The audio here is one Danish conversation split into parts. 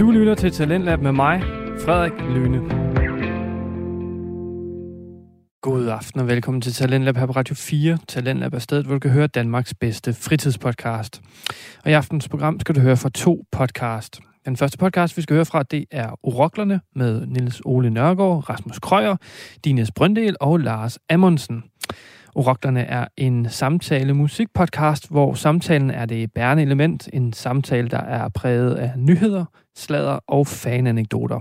Du lytter til Talentlab med mig, Frederik Lyne. God aften og velkommen til Talentlab her på Radio 4. Talentlab er stedet, hvor du kan høre Danmarks bedste fritidspodcast. Og i aftens program skal du høre fra to podcast. Den første podcast, vi skal høre fra, det er Uroklerne med Niels Ole Nørgaard, Rasmus Krøyer, Dines Brøndel og Lars Amundsen. Oroklerne er en samtale musikpodcast, hvor samtalen er det bærende element. En samtale, der er præget af nyheder, sladder og fananekdoter.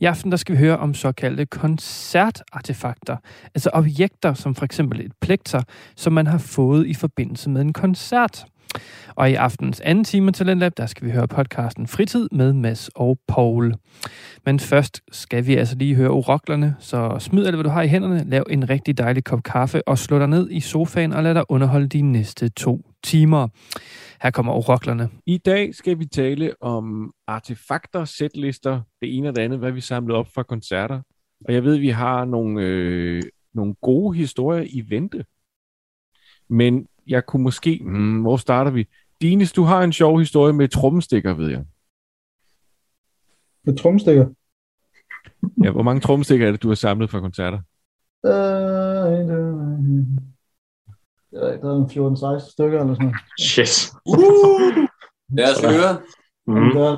I aften der skal vi høre om såkaldte koncertartefakter, altså objekter som for eksempel et plekter, som man har fået i forbindelse med en koncert. Og i aftens anden time Talentlab, der skal vi høre podcasten Fritid med Mads og Paul. Men først skal vi altså lige høre oroklerne, så smid alt, hvad du har i hænderne, lav en rigtig dejlig kop kaffe og slå dig ned i sofaen og lad dig underholde de næste to timer. Her kommer oroklerne. I dag skal vi tale om artefakter, sætlister, det ene og det andet, hvad vi samlede op fra koncerter. Og jeg ved, at vi har nogle, øh, nogle gode historier i vente. Men jeg kunne måske... Hmm, hvor starter vi? Dines, du har en sjov historie med trommestikker, ved jeg. Med trommestikker? Ja, hvor mange trommestikker er det, du har samlet fra koncerter? Øh, det er der 14-16 stykker eller sådan noget. Yes. Uh! Lad os høre. Mm. Der...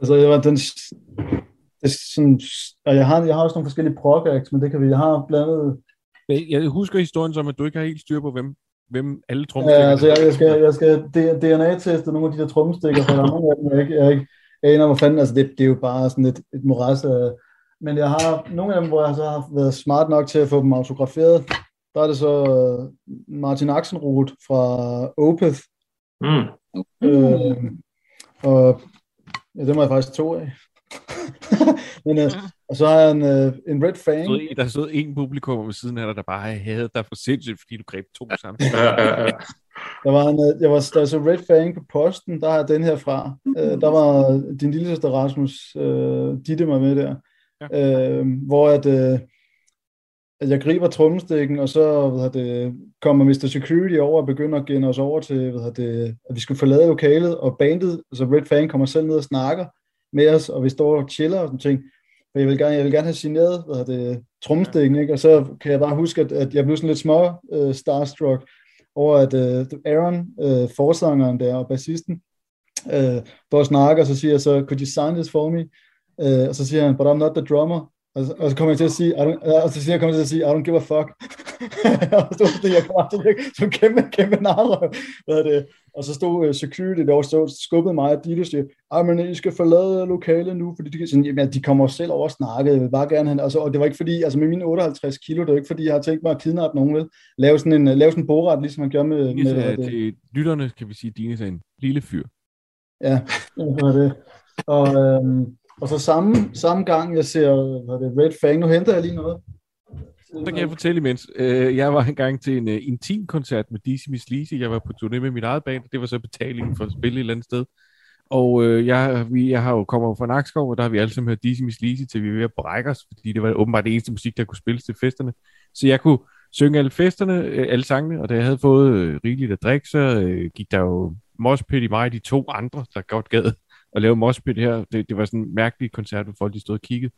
altså, jeg var den... Det er sådan, og jeg har, jeg har også nogle forskellige prog men det kan vi, jeg har blandet... Jeg husker historien som, at du ikke har helt styr på, hvem, hvem alle trommestikker Ja, altså jeg, jeg, skal, jeg skal DNA-teste nogle af de der trommestikker, for der er nogle af dem, jeg ikke, jeg ikke aner, hvor fanden, altså det, det er jo bare sådan et, et moras af, men jeg har nogle af dem, hvor jeg så har været smart nok til at få dem autograferet. Der er det så Martin Axenroth fra Opeth. Mm. Øh, og ja, det må jeg faktisk to af. Men, øh, og så har jeg en, øh, en Red Fang. Der stod, der stod en publikum ved siden af dig, der bare havde dig for sindssygt, fordi du greb to sammen. Der var, en, øh, jeg var, der var så Red Fang på posten, der har den her fra. Øh, der var din lille søster Rasmus, øh, Ditte var med der. Ja. Øh, hvor at, øh, at jeg griber trommestikken, og så hvad det, kommer Mr. Security over og begynder at gænde os over til, hvad det, at vi skulle forlade lokalet, og bandet, altså Red Fang, kommer selv ned og snakker med os, og vi står og chiller og sådan ting. For jeg vil gerne, jeg vil gerne have signeret hvad det, trommestikken, ikke? og så kan jeg bare huske, at, at jeg blev sådan lidt små uh, starstruck over, at uh, Aaron, uh, forsangeren der og bassisten, uh, står snakker, og så siger jeg så, could you sign this for me? Uh, og så siger han, but I'm not the drummer. Og så, og så kommer jeg til at sige, I don't, og så siger jeg, kommer til at sige, I don't give a fuck. og så stod jeg kommer til som kæmpe, kæmpe narrøv. Hvad er det? Og så stod uh, security der, så skubbede mig, og de siger, ah, men I skal forlade lokalet nu, fordi de, sådan, jamen, de kommer selv over og snakke, jeg vil bare gerne have, altså, og det var ikke fordi, altså med mine 58 kilo, det var ikke fordi, jeg har tænkt mig at kidnappe nogen, vel? Lave sådan en, lave sådan en boret, ligesom man gør med... Dines, med er, det. Til lytterne kan vi sige, at Dines er en lille fyr. Ja, det var det. Og, øhm, og så samme, samme gang, jeg ser hvad det, Red Fang, nu henter jeg lige noget. Så kan jeg fortælle imens. Øh, jeg var engang til en uh, intim koncert med Dizzy Miss Lizzy. Jeg var på turné med mit eget band. Det var så betalingen for at spille et eller andet sted. Og øh, jeg, vi, jeg har jo kommet fra Nakskov, og der har vi alle sammen hørt Dizzy Miss Lizzy, til vi var ved at brække os, fordi det var åbenbart det eneste musik, der kunne spilles til festerne. Så jeg kunne synge alle festerne, øh, alle sangene, og da jeg havde fået øh, rigeligt at drikke, så øh, gik der jo mospit i mig de to andre, der godt gad at lave moshpit her. Det, det var sådan en mærkelig koncert, hvor folk de stod og kiggede.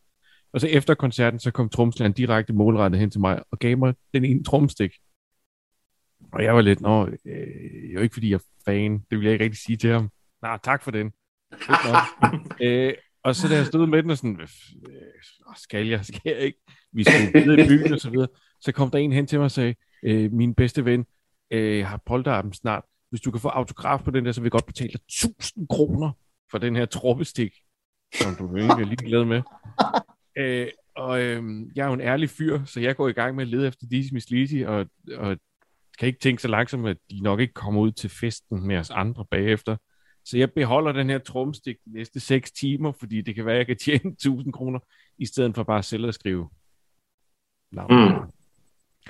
Og så efter koncerten, så kom tromslæren direkte målrettet hen til mig og gav mig den ene tromstik. Og jeg var lidt, nå, øh, jo ikke fordi jeg er fan, det vil jeg ikke rigtig sige til ham. Nej, tak for den. øh, og så da jeg stod med den og sådan, øh, skal jeg, skal jeg ikke? Vi skulle videre i byen og så videre. Så kom der en hen til mig og sagde, øh, min bedste ven, øh, har polterappen snart. Hvis du kan få autograf på den der, så vil jeg godt betale dig 1000 kroner for den her troppestik, som du egentlig er lige glad med. Øh, og øh, jeg er jo en ærlig fyr, så jeg går i gang med at lede efter Dizzy Miss Lizzy, og, og kan ikke tænke så langsomt, at de nok ikke kommer ud til festen med os andre bagefter. Så jeg beholder den her tromstik de næste 6 timer, fordi det kan være, at jeg kan tjene 1000 kroner, i stedet for bare selv at skrive navn. Mm.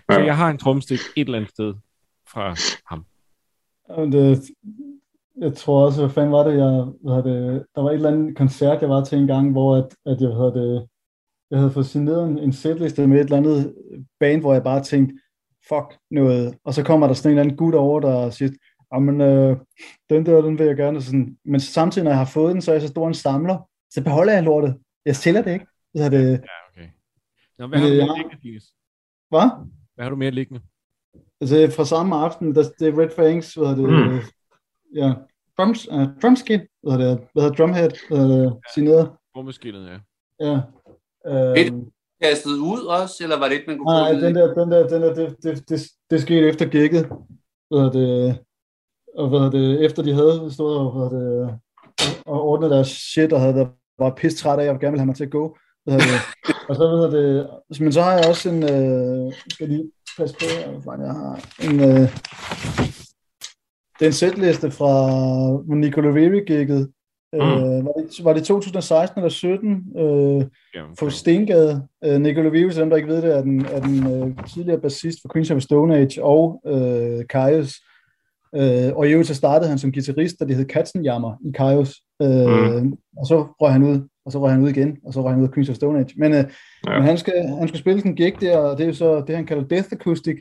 Ja. Så jeg har en tromstik et eller andet sted fra ham. Det, jeg tror også, hvad fanden var det, jeg hvad det, der var et eller andet koncert, jeg var til en gang, hvor at, at jeg havde det, jeg havde fået signeret en, en setliste med et eller andet band, hvor jeg bare tænkte, fuck noget. Og så kommer der sådan en eller anden gut over, der siger, jamen, øh, den der, den vil jeg gerne. Sådan, men samtidig, når jeg har fået den, så er jeg så stor en samler, så beholder jeg lortet. Jeg sælger det ikke. Så det, Ja, okay. Nå, hvad har du Øh, mere ja. liggende, Dennis? hvad? Hvad har du mere liggende? Altså fra samme aften, der, det er Red Fangs, hvad det, Mm. Ja, drums, uh, drumskin, hvad hedder det, hvad hedder drumhead, hvad hedder det, signeret, Rummaskinnet, ja. ja. Et- Øhm, Kastet ud også, eller var det ikke, man kunne nej, den der, den der, den der, det, det, det, det skete efter gigget, hvad hedder det, og hvad hedder det, efter de havde stået og, hvad det, og ordnet deres shit, og havde været, var pisse træt af, og gerne ville have mig til at gå, hvad det, og så hvad hedder det, men så har jeg også en, øh, skal lige passe på, hvor jeg har, en, øh, det er en setliste fra Nicola Riri-gigget. Mm. Øh, var, det, var det 2016 eller 17 øh, Jamen, på Stengade? Øh, Nicola til dem der ikke ved det, er den, er den øh, tidligere bassist for Queens of Stone Age og øh, Kaios. Øh, og i øvrigt så startede han som guitarist, da det hed Katzenjammer i Kaios. Øh, mm. Og så røg han ud, og så røg han ud igen, og så røg han ud af Queens of Stone Age. Men, øh, Ja. men han, skal, han skal spille sådan en gig der, og det er jo så det, han kalder Death Acoustic,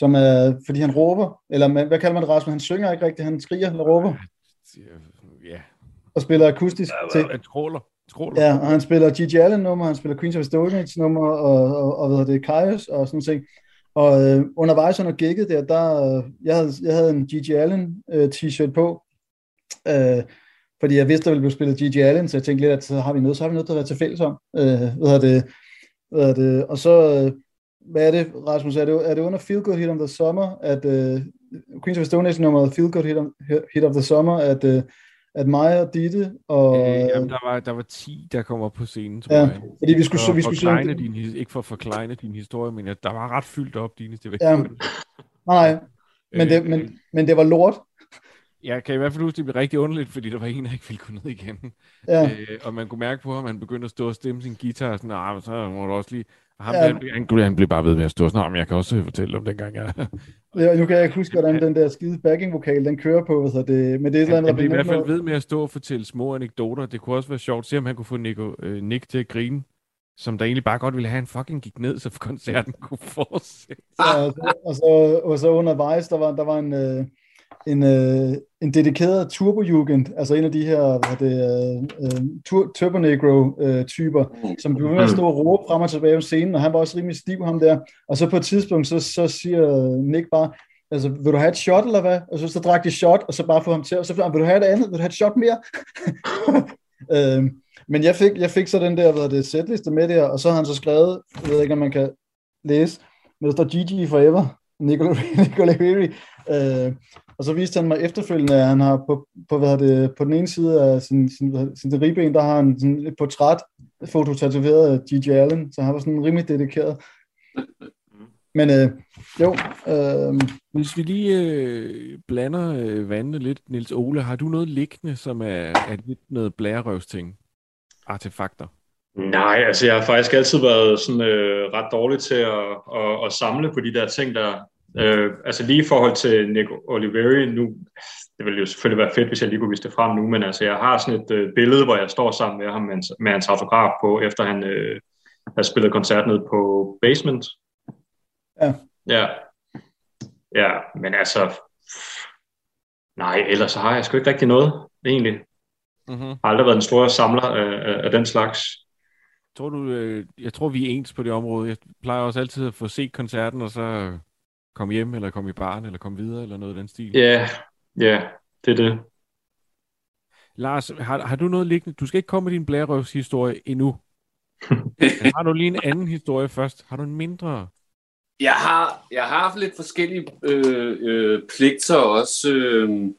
som er, fordi han råber, eller man- hvad kalder man det, Rasmus? Han synger ikke rigtigt, han skriger eller råber, Ja, og spiller akustisk til. skråler. skråler. Ja, og han spiller Gigi Allen nummer, han spiller Queens of Stone Age nummer, og, og, og hvad hedder det, Kaios og sådan ting. Og øh, undervejs under gigget der, der øh, jeg, havde, jeg havde en Gigi Allen øh, t-shirt på, øh, fordi jeg vidste, der ville blive spillet Gigi Allen, så jeg tænkte lidt, at så har vi noget, så har vi noget, der være til fælles om. Øh, hvad det, hvad det, og så, øh, hvad er det, Rasmus, er det, er det under Feel Good Hit of the Summer, at øh, Queens of Stone Age nummeret Feel Good Hit of, Hit of the Summer, at, øh, at mig og Ditte og... Øh, jamen, der var, der var 10, der kom op på scenen, tror Ja, jeg. fordi vi skulle, For så, vi skulle synge, din, ikke for at forklejne din historie, men der var ret fyldt op, Dines. Det var Ja. nej, men det, Øh, men, men det var lort. Jeg kan i hvert fald huske, det blev rigtig underligt, fordi der var en, der ikke ville gå ned igen. Ja, Øh, og man kunne mærke på ham, at han begyndte at stå og stemme sin guitar, og sådan, ah, så må du også lige... Ham, Ja. han, han, han, blev bare ved med at stå sådan, "Nå, men jeg kan også fortælle om dengang, jeg... ja, nu kan jeg ikke huske, hvordan den der skide backing-vokal, den kører på, hedder det, men det er eller Han, han blev i hvert fald ved med at stå og fortælle små anekdoter. Det kunne også være sjovt at se, om han kunne få Nico, øh, Nick til at grine, som der egentlig bare godt ville have, han fucking gik ned, så koncerten kunne fortsætte. Ja, og, så, og, så, og så undervejs, der var, der var en, øh, en, øh, en dedikeret turbojugend, altså en af de her hvad det, øh, øh tur, Turbo Negro øh, typer, som blev ved med at stå og råbe frem og tilbage på scenen, og han var også rimelig stiv, ham der. Og så på et tidspunkt, så, så siger Nick bare, altså, vil du have et shot, eller hvad? Og så, så drak de shot, og så bare få ham til, og så ah, vil du have et andet? Vil du have et shot mere? øhm, men jeg fik, jeg fik så den der, hvad er det, setliste med der, og så har han så skrevet, jeg ved ikke, om man kan læse, men der står GG Forever, Nicolai Nicola Riri, øh, og så viste han mig efterfølgende, at han har på, på, hvad det, på den ene side af sin, sin, hvad- sin ribben, der har han sådan et portræt, foto tatoveret af Gigi Allen, så han var sådan rimelig dedikeret. Men øh, jo, øh, Hvis vi lige øh, blander øh, vandene lidt, Nils Ole, har du noget liggende, som er, er lidt noget blærerøvsting? Artefakter? Nej, altså jeg har faktisk altid været sådan øh, ret dårlig til at, at, at samle på de der ting der. Øh, altså lige i forhold til Nick Oliveri nu, det ville jo selvfølgelig være fedt, hvis jeg lige kunne vise det frem nu, men altså jeg har sådan et øh, billede, hvor jeg står sammen med ham med hans, med hans autograf på, efter han øh, har spillet koncert ned på Basement. Ja. Ja. Ja, men altså, nej, ellers så har jeg sgu ikke rigtig noget, egentlig. Mm-hmm. Jeg har aldrig været en stor samler af, af, af den slags. Tror du, øh, jeg tror, vi er ens på det område. Jeg plejer også altid at få set koncerten, og så komme hjem, eller komme i baren, eller komme videre, eller noget af den stil. Ja, ja, det er det. Lars, har, har du noget liggende? Du skal ikke komme med din blærerøvshistorie endnu. Men har du lige en anden historie først? Har du en mindre? Jeg har, jeg har haft lidt forskellige øh, øh, pligter også. Øh,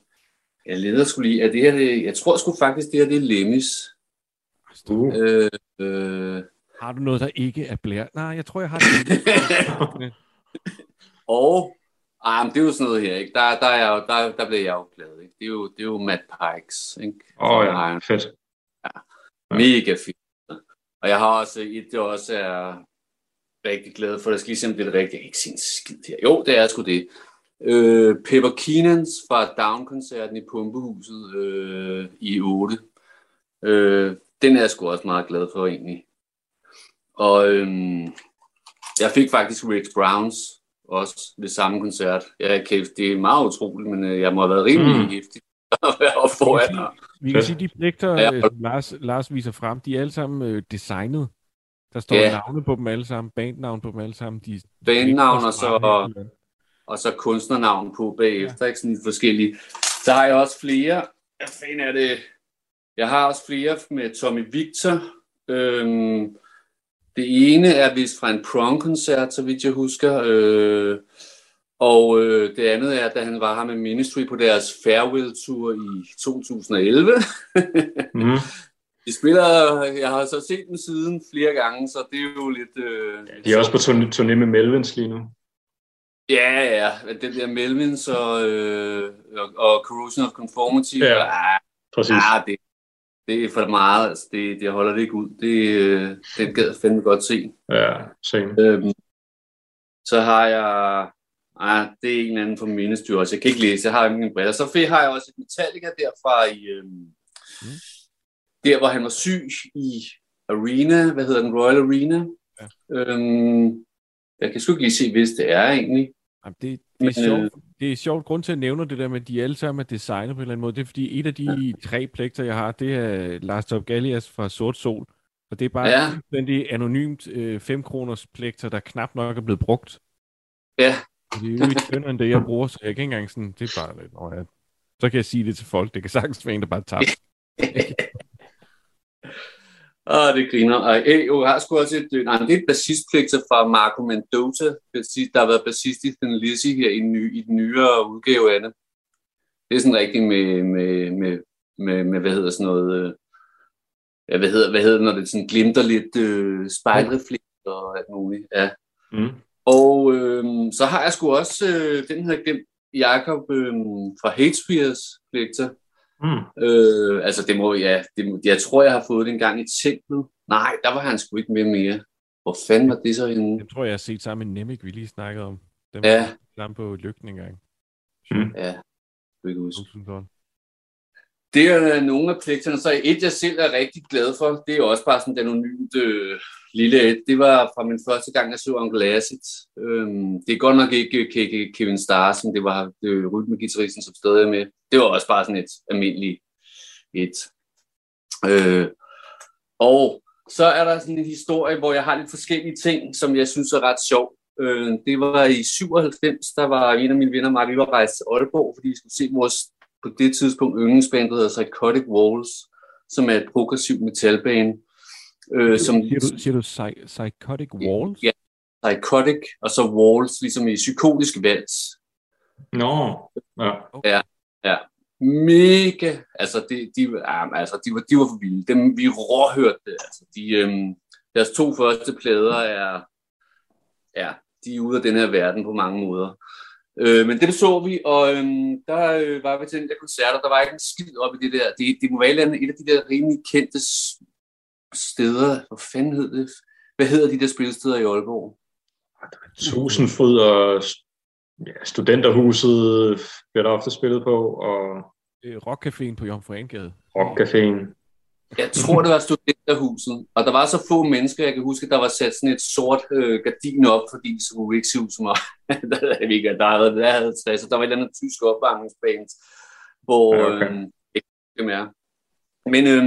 jeg leder skulle lige, at det her, det, jeg tror sgu faktisk, det her det er Lemmis. Uh. Øh, øh, Har du noget, der ikke er blær? Nej, jeg tror, jeg har det. og ah, men det er jo sådan noget her, ikke? Der, der, er jeg, jo- der, der bliver jeg jo glad. Ikke? Det, er jo, det er jo Matt Pikes. Ikke? Åh oh, ja, en fedt. Mega fint. Og jeg har også et, det også er rigtig glad for. Der skal lige se, om det er det rigtige. Jeg kan ikke se en skid her. Jo, det er sgu det. Øh, Pepper Keenans fra Down-koncerten i Pumpehuset øh, i 8. Øh, den er jeg sgu også meget glad for egentlig. Og øhm, jeg fik faktisk Rick Browns også ved samme koncert. Ja, kæft, det er meget utroligt, men øh, jeg må have været rimelig mm. hæftig at være oppe foran. Vi kan sige, de pligter, ja. øh, Lars, Lars viser frem, de er alle sammen øh, designet. Der står ja. navne på dem alle sammen, bandnavn på dem alle sammen. De, bandnavn og så, og, og så kunstnernavn på bagefter, ja. ikke sådan forskellige. Så har jeg også flere. Hvad fanden er det? Jeg har også flere med Tommy Victor. Øhm, det ene er vist fra en prong-koncert, så vidt jeg husker. Øh, og øh, det andet er, da han var her med Ministry på deres farewell-tur i 2011. mm. De spiller, jeg har så set dem siden flere gange, så det er jo lidt... Øh, ja, de er også på turné med Melvins lige nu. Ja, ja, den der Melvins og, øh, og, og Corrosion of Conformity. Ja, og, ah, præcis. Ah, det, det er for meget, altså det, det holder det ikke ud. Det, øh, det gad fandme godt se. Ja, same. Øhm, så har jeg, ah, det er en anden fra Ministry også, jeg kan ikke læse, jeg har mine briller. Så har jeg også et Metallica derfra i, øhm, mm. der hvor han var syg i Arena, hvad hedder den, Royal Arena. Ja. Øhm, jeg kan sgu ikke lige se, hvis det er egentlig. Jamen, det, det, er sjovt, øh, det er sjovt grund til at nævne det der med, at de alle sammen er designet på en eller anden måde. Det er fordi, et af de tre plekter, jeg har, det er Lars Top Gallias fra Sort Sol. Og det er bare ja. en anonymt 5 øh, kroners plekter, der knap nok er blevet brugt. Ja. Det er jo ikke tyndere end det, jeg bruger, så jeg kan ikke engang sådan, det er bare lidt, oh ja. så kan jeg sige det til folk. Det kan sagtens være en, der bare tager. Åh, det griner. Og hey, jeg har sgu også et, nej, det er et fra Marco Mendoza, der har været bassist i den Lizzy her i, ny, i den nyere udgave af det. Det er sådan rigtigt med, med, med, med, med hvad hedder sådan noget, øh, ja, hvad hedder, hvad hedder når det sådan glimter lidt øh, spejlreflekt og alt muligt. Ja. Mm. Og øh, så har jeg sgu også øh, den her glemt, Jakob øh, fra Hatespears Pligter, Mm. Øh, altså det må, ja, det, jeg tror, jeg har fået det en gang i templet. Nej, der var han sgu ikke med mere. Hvor fanden var det så henne? Jeg tror, jeg har set sammen med Nemik, vi lige snakkede om. Dem ja. Sammen på lygten engang. Mm. Ja, jeg ikke huske. Det er nogle af pligterne. Så et, jeg selv er rigtig glad for, det er også bare sådan den anonymt øh, lille et. Det var fra min første gang, jeg så Uncle Acid. Øhm, det er godt nok ikke øh, Kevin som det var det rytmegitarristen, som stadig med. Det var også bare sådan et almindeligt et. Øh, og så er der sådan en historie, hvor jeg har lidt forskellige ting, som jeg synes er ret sjov. Øh, det var i 97, der var en af mine venner, Mark, vi var rejst til Aalborg, fordi vi skulle se vores på det tidspunkt yndlingsband, der hedder Psychotic Walls, som er et progressivt metalband. Øh, som, siger, du, siger du psy- Psychotic Walls? Ja, Psychotic, og så Walls, ligesom i psykotisk vals. Nå, no. ja. ja. Ja, mega, altså, de, de, ja, altså de, var, de var for vilde. Dem, vi råhørte det. Altså, de, øhm, deres to første plader er, ja, de er ude af den her verden på mange måder. Øh, men det så vi, og øhm, der øh, var vi til den der koncert, der var ikke en skid op i det der. Det, det må være et af de der rimelig kendte steder. Hvad fanden hed det? Hvad hedder de der spilsteder i Aalborg? Tusindfryd og ja, studenterhuset bliver der ofte spillet på, og... Rockcaféen på Jomfru Angade. Rockcaféen. Jeg tror, det var studenterhuset, og der var så få mennesker, jeg kan huske, der var sat sådan et sort øh, gardin op, fordi så kunne vi ikke se ud som om, der, ikke, der havde, der havde stress, der var et eller andet tysk opvarmningsband, hvor okay. øh, ikke mere. Men øh,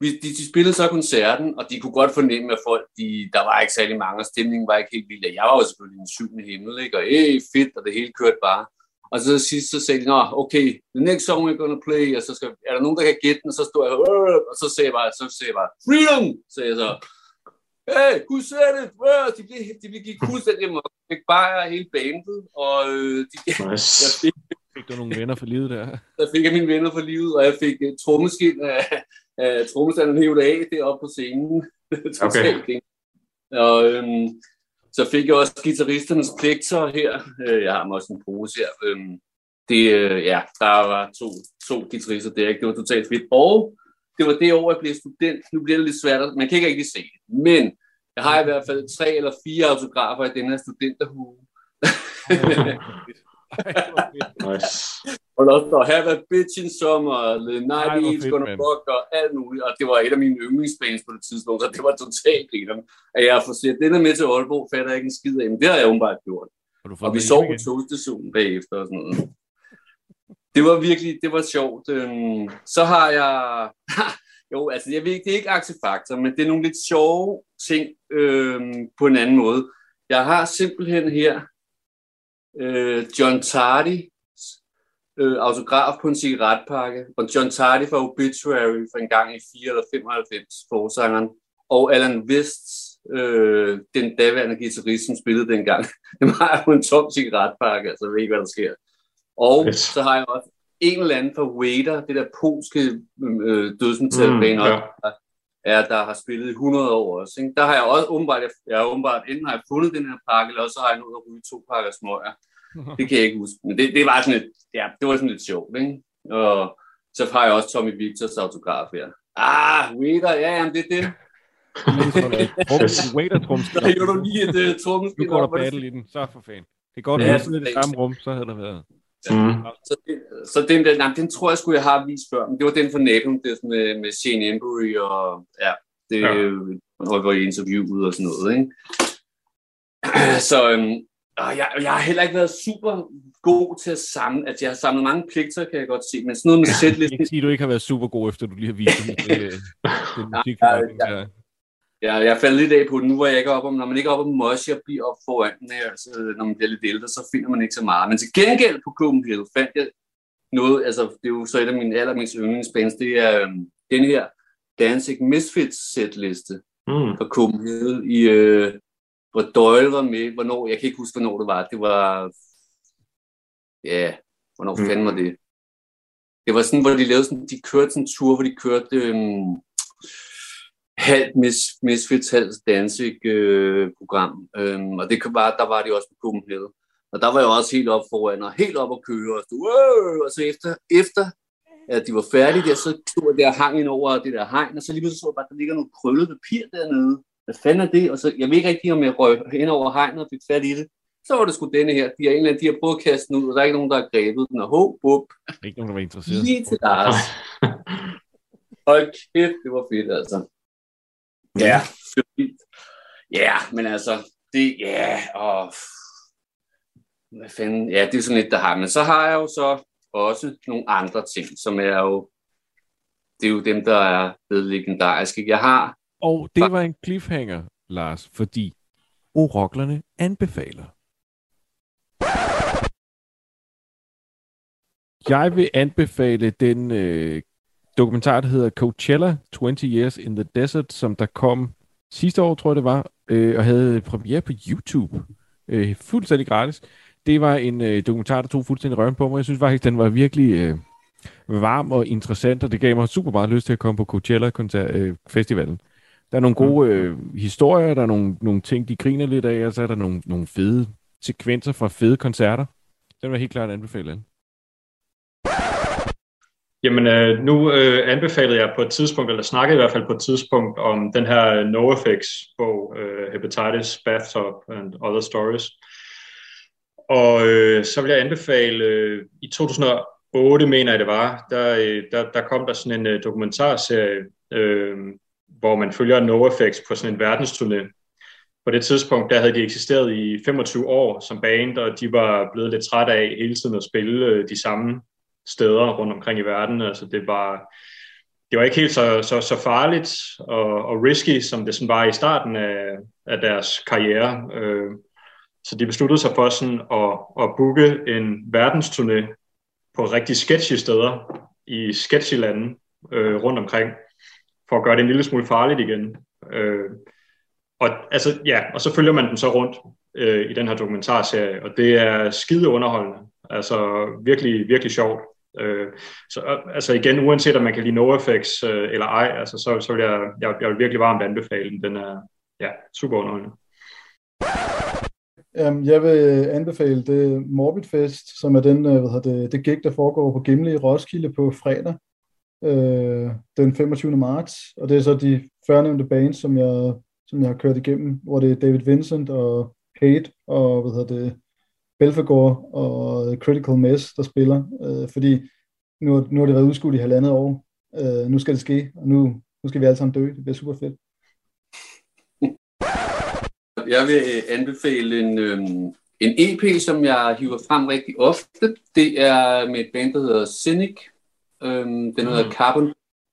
vi, de, de spillede så koncerten, og de kunne godt fornemme, at folk, de, der var ikke særlig mange, og stemningen var ikke helt vild. Jeg var jo selvfølgelig en syvende himmel, ikke? og hey, fedt, og det hele kørte bare. Og så sidst så sagde de, Nå, okay, the next song we're gonna play, og så skal, er der nogen, der kan gætte den, og så står jeg, og så sagde jeg bare, så sagde jeg bare, freedom, sagde jeg så. Hey, who said it? De blev, de blev gik fuldstændig. Jeg fik bare hele bandet, og øh, de, nice. jeg fik, fik du nogle venner for livet der? Der fik jeg mine venner for livet, og jeg fik uh, trommeskin af, af trommestanden hævet af deroppe på scenen. okay. Og øhm, så fik jeg også guitaristernes pligter her. Øh, jeg har også en pose her. Øhm, det, øh, ja, der var to, to guitarister der, ikke? det var totalt fedt. Og det var det år, jeg blev student. Nu bliver det lidt svært, man kan ikke rigtig se det. Men jeg har i hvert fald tre eller fire autografer i den her studenterhue. nice. Og der står Have a Bitch in Summer, The Night Eve's Gonna Rock og alt muligt. Og det var et af mine yndlingsbands på det tidspunkt, så det var totalt griner. At jeg får set den med til Aalborg, fatter jeg ikke en skid af, men det har jeg bare gjort. Og, og vi sov på togstationen bagefter og sådan noget. Det var virkelig, det var sjovt. Øhm, så har jeg, jo, altså jeg ved ikke, det er ikke aktiefaktor, men det er nogle lidt sjove ting øhm, på en anden måde. Jeg har simpelthen her øh, John Tardy øh, autograf på en cigaretpakke, og John Tardy fra Obituary for en gang i 4 eller 95, forsangeren, og Alan West, øh, den daværende guitarist, som spillede dengang. Det var jo en tom cigaretpakke, altså jeg ved ikke, hvad der sker. Og yes. så har jeg også en eller anden fra Wader, det der polske øh, dødsmetalband, mm, ja. Er, der har spillet i 100 år også. Ikke? Der har jeg også åbenbart, jeg, jeg åbenbart, enten har jeg fundet den her pakke, eller også har jeg nået at ryge to pakker smøger. Det kan jeg ikke huske. Men det, det var sådan lidt, ja, det var sådan lidt sjovt, ikke? Og så har jeg også Tommy Victors autograf her. Ah, Wader, ja, jamen, det er det. Wader trumskid. Der er jo lige et uh, trumskid. Nu går der battle i den, så for fanden. Det er godt, at ja, det er det samme rum, så havde der været. Mm. Så, det, så den, nej, den tror jeg skulle jeg have vist før, men det var den for Napalm, det med, med Shane Embury og ja, det ja. var i interviewet og sådan noget, ikke? Så øhm, jeg, jeg har heller ikke været super god til at samle, altså jeg har samlet mange pligter, kan jeg godt se, men sådan noget med sætliste... Jeg kan sige, at du ikke har været super god, efter du lige har vist det, det, det musik. Ja, ja, ja. Ja, jeg faldt lidt af på det. Nu var jeg ikke op om, når man ikke er oppe om Moshi og bliver op foran den her, altså, når man bliver lidt ældre, så finder man ikke så meget. Men til gengæld på Copenhagen fandt jeg noget, altså det er jo så et af mine allermest yndlingsbands, det er øhm, den her Danzig Misfits setliste mm. fra Copenhagen, i, øh, hvor Doyle var med, hvornår, jeg kan ikke huske, hvornår det var, det var, ja, hvornår mm. fanden var det? Det var sådan, hvor de lavede sådan, de kørte sådan en tur, hvor de kørte, øh, halvt mis, Misfits, halvt Danzig-program. Øh, øhm, og det var, der var de også på Copenhagen. Og der var jeg også helt op foran, og helt op at køre, og, stod, og så efter, efter at de var færdige der, så stod jeg der og hang ind over det der hegn, og så lige pludselig så jeg bare, at der ligger noget krøllet papir dernede. Hvad fanden er det? Og så, jeg ved ikke rigtig, om jeg røg ind over hegnet og fik fat i det. Så var det sgu denne her. De har, en eller anden, de har prøvet at kaste den ud, og der er ikke nogen, der har grebet den. Og ho, bup. Ikke nogen, der var interesseret. Lige til Lars. Hold kæft, det var fedt, altså. Ja. Ja, men altså, det, ja, og hvad fanden, ja, det er sådan lidt, der har. Men så har jeg jo så også nogle andre ting, som er jo, det er jo dem, der er blevet legendariske. Jeg har... Og det var en cliffhanger, Lars, fordi oroklerne anbefaler. Jeg vil anbefale den øh, dokumentar, der hedder Coachella 20 Years in the Desert, som der kom sidste år, tror jeg det var, øh, og havde premiere på YouTube. Øh, fuldstændig gratis. Det var en øh, dokumentar, der tog fuldstændig røven på mig. Jeg synes faktisk, den var virkelig øh, varm og interessant, og det gav mig super meget lyst til at komme på Coachella øh. Der er nogle gode øh, historier, der er nogle, nogle ting, de griner lidt af, og så er der nogle, nogle fede sekvenser fra fede koncerter. Den var helt klart anbefalet. Jamen, øh, nu øh, anbefalede jeg på et tidspunkt, eller snakkede i hvert fald på et tidspunkt, om den her NoFX-bog, øh, Hepatitis, Bathtub and Other Stories. Og øh, så vil jeg anbefale, øh, i 2008 mener jeg det var, der, øh, der, der kom der sådan en øh, dokumentarserie, øh, hvor man følger NoFX på sådan en verdensturné. På det tidspunkt, der havde de eksisteret i 25 år som band, og de var blevet lidt trætte af hele tiden at spille øh, de samme steder rundt omkring i verden. Altså det var, det var ikke helt så, så, så farligt og, og risky, som det sådan var i starten af, af deres karriere. Øh, så de besluttede sig for sådan at, at booke en verdensturné på rigtig sketchy steder i sketchy lande øh, rundt omkring, for at gøre det en lille smule farligt igen. Øh, og, altså, ja, og så følger man dem så rundt øh, i den her dokumentarserie, og det er skide underholdende. Altså virkelig, virkelig sjovt. Øh, så øh, altså igen, uanset om man kan lide NoFX øh, eller ej, altså, så, så vil jeg, jeg, jeg vil virkelig varmt anbefale den. Den er ja, super underholdende. Um, jeg vil anbefale det Morbid Fest, som er den, øh, hvad hedder det, det gig, der foregår på Gimle i Roskilde på fredag, øh, den 25. marts. Og det er så de førnævnte bands, som jeg, som jeg har kørt igennem, hvor det er David Vincent og Hate og hvad hedder det, Belfagor og Critical Mess, der spiller, øh, fordi nu, nu har det været udskudt i halvandet år. Øh, nu skal det ske, og nu, nu skal vi alle sammen dø. Det bliver super fedt. Jeg vil anbefale en, øh, en EP, som jeg hiver frem rigtig ofte, det er med et band, der hedder Cynic. Øhm, den hedder mm. Carbon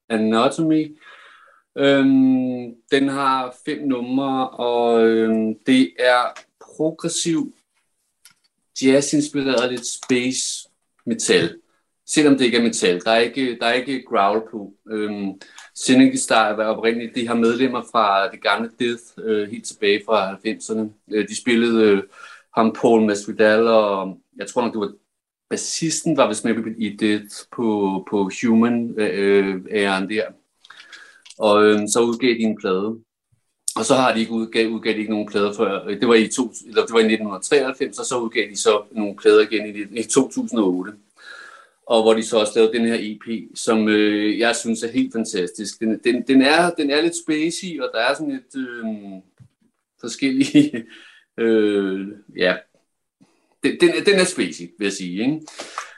Anatomy. Øhm, den har fem numre, og øhm, det er progressiv jazz-inspireret lidt space metal. Selvom det ikke er metal. Der er ikke, der er ikke growl på. Øhm, Cynic Star var oprindeligt, de har medlemmer fra det gamle Death, øh, helt tilbage fra 90'erne. Øh, de spillede øh, ham Paul Masvidal, og jeg tror nok, det var bassisten, var vist med i det på, på Human øh, øh der. Og øh, så udgav de en plade. Og så har de ikke udgav, udgav de ikke nogen plader før. Øh, det var i, to, eller det var i 1993, og så udgav de så nogle plader igen i, i 2008 og hvor de så også lavede den her EP, som øh, jeg synes er helt fantastisk. Den, den, den, er, den er lidt spacey, og der er sådan lidt øh, forskellige... øh, ja, den, den, den er spacey, vil jeg sige. Ikke?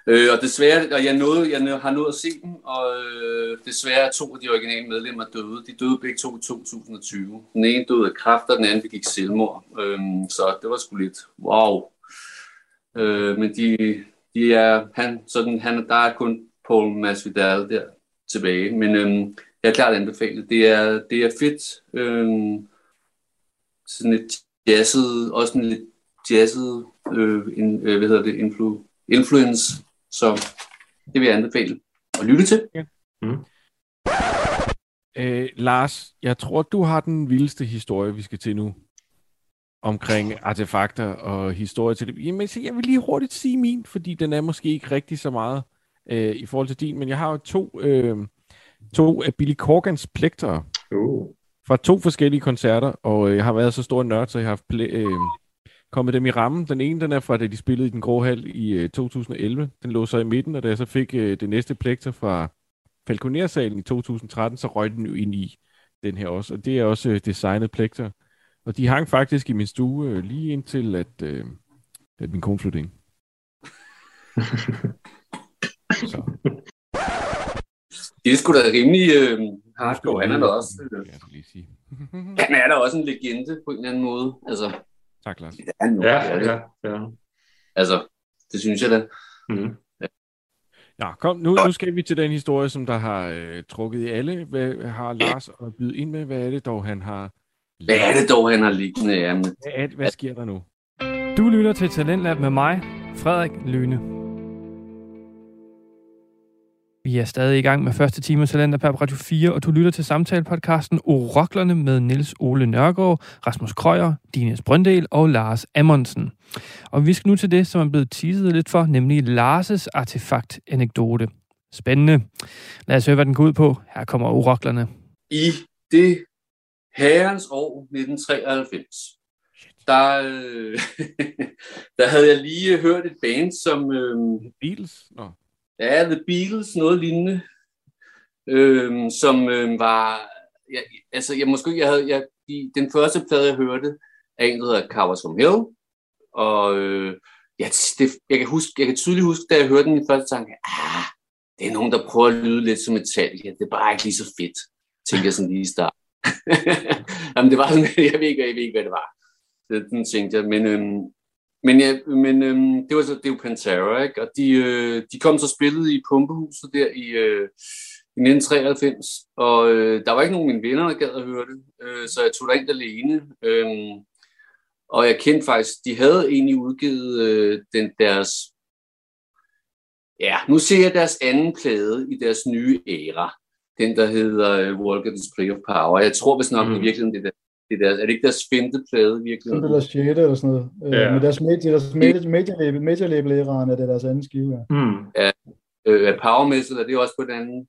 Øh, og desværre, og jeg, nåede, jeg har nået at se dem, og øh, desværre to af de originale medlemmer døde. De døde begge to i 2020. Den ene døde af kræft, og den anden begik selvmord. Øh, så det var sgu lidt wow. Øh, men de, de er, han, sådan, han, der er kun Paul Masvidal der tilbage, men øh, jeg er klart anbefalet. Det er, det er fedt. Øh, sådan lidt jazzet, også en lidt jazzet, øh, en, øh, hvad hedder det, influ, influence, så det vil jeg anbefale at lytte til. Ja. Mm. Øh, Lars, jeg tror, du har den vildeste historie, vi skal til nu omkring artefakter og historie til det. Jamen, så jeg vil lige hurtigt sige min, fordi den er måske ikke rigtig så meget øh, i forhold til din, men jeg har jo to, øh, to af Billy Corgans plektere uh. fra to forskellige koncerter, og øh, jeg har været så stor en nørd, så jeg har haft øh, kommet dem i rammen. Den ene, den er fra, da de spillede i den grå hal i øh, 2011. Den lå så i midten, og da jeg så fik øh, det næste plekter fra Falconer-salen i 2013, så røg den jo ind i den her også, og det er også øh, designet plekter og de hang faktisk i min stue øh, lige indtil, at, øh, at min kone flyttede ind. Så. Det er sgu da rimelig øh, hardcore. Han er da også... Øh, han er da også en legende på en eller anden måde. Altså, tak, Lars. Det er nu, ja, ja, ja. Altså, det synes jeg da. Mm. Ja, kom, nu, nu skal vi til den historie, som der har øh, trukket i alle. Hvad har Lars at byde ind med? Hvad er det dog, han har hvad er det dog, han har liggende? Jamen. Hvad, er det, hvad sker der nu? Du lytter til Talentlab med mig, Frederik Lyne. Vi er stadig i gang med første time af Talenter på Radio 4, og du lytter til samtalepodcasten Oroklerne med Niels Ole Nørgaard, Rasmus Krøyer, Dines Brøndel og Lars Amundsen. Og vi skal nu til det, som er blevet teaset lidt for, nemlig Lars' artefakt-anekdote. Spændende. Lad os høre, hvad den går ud på. Her kommer Oroklerne. I det herrens år 1993, der, øh, der havde jeg lige hørt et band som... Øh, Beatles? Nå. Ja, The Beatles, noget lignende, øhm, som øhm, var... Ja, altså, jeg måske jeg havde, jeg, de, den første plade, jeg hørte, er en, der hedder Covers from Hill, og øh, ja, det, jeg, kan huske, jeg kan tydeligt huske, da jeg hørte den i første tanke, ah, det er nogen, der prøver at lyde lidt som metal. Ja, det er bare ikke lige så fedt, tænker jeg sådan lige i start. Jamen, det var sådan, jeg ved ikke, jeg ved ikke, hvad det var. Det, den tænkte jeg, men, øhm, men, ja, men øhm, det var så, det var Pantera, ikke? Og de, øh, de kom så spillet i Pumpehuset der i, øh, i 1993, og øh, der var ikke nogen af mine venner, der gad at høre det, øh, så jeg tog ind alene. Øh, og jeg kendte faktisk, de havde egentlig udgivet øh, den, deres, ja, nu ser jeg deres anden plade i deres nye æra den, der hedder uh, Walker Display of Power. Jeg tror vist nok mm. i virkeligheden, det, der, det der, er det ikke deres femte plade i virkeligheden? Det er deres sjette eller sådan noget. Øh, ja. Med deres major, deres major, major, label, major label er det deres anden skive. Ja, mm. ja uh, Power Metal, er det også på den anden?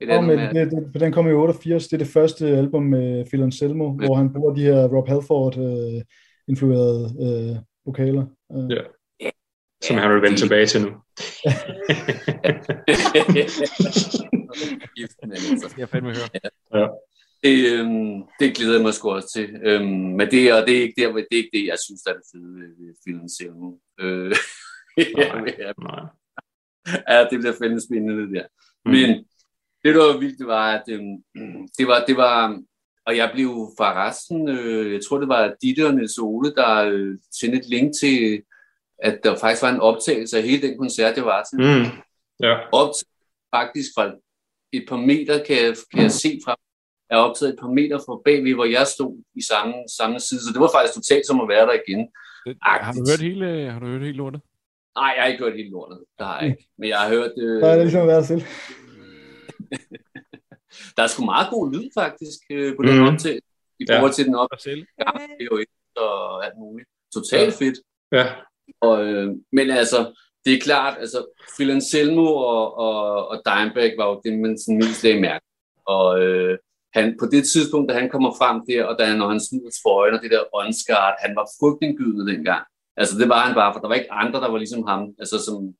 Et ja, men det, det, den kom i 88, det er det første album med Phil Anselmo, ja. hvor han bruger de her Rob Halford uh, influerede uh, vokaler. Uh. Ja. Som han vil vende tilbage til nu. men altså. Jeg fandme høre. Ja. Det, øhm, det glæder jeg mig sgu også til. Øhm, men det, og det, er ikke der, det er ikke det, jeg synes, der er det fede ved filmen selv nu. Øh, nej, ja, nej. ja, det bliver fandme spændende der. Mm. Men det, der var vildt, det var, at øhm, det var, det var og jeg blev forresten, øh, jeg tror det var Ditte og Niels Ole, der øh, sendte et link til, at der faktisk var en optagelse af hele den koncert, jeg var til. Mm. Ja. Optaget faktisk fra et par meter, kan jeg, kan jeg se fra, er optaget et par meter fra bagved, hvor jeg stod i samme, samme side. Så det var faktisk totalt som at være der igen. Det, har du hørt hele, har du hørt hele lortet? Nej, jeg har ikke hørt hele lortet. Det har jeg ikke. Men jeg har hørt... Øh, Der er det ligesom at være selv. der er sgu meget god lyd faktisk øh, på den Mhm. optagelse. I forhold til den op. Ja, det er jo ikke og alt muligt. Totalt fedt. Ja. Og, øh, men altså, det er klart, altså, Friland Selmo og, og, og Dimebag var jo det, man sådan mest lagde mærke. Og øh, han, på det tidspunkt, da han kommer frem der, og da han, når han smider trøjen og det der åndskart, han var frygtindgydende dengang. Altså, det var han bare, for der var ikke andre, der var ligesom ham. Altså, som,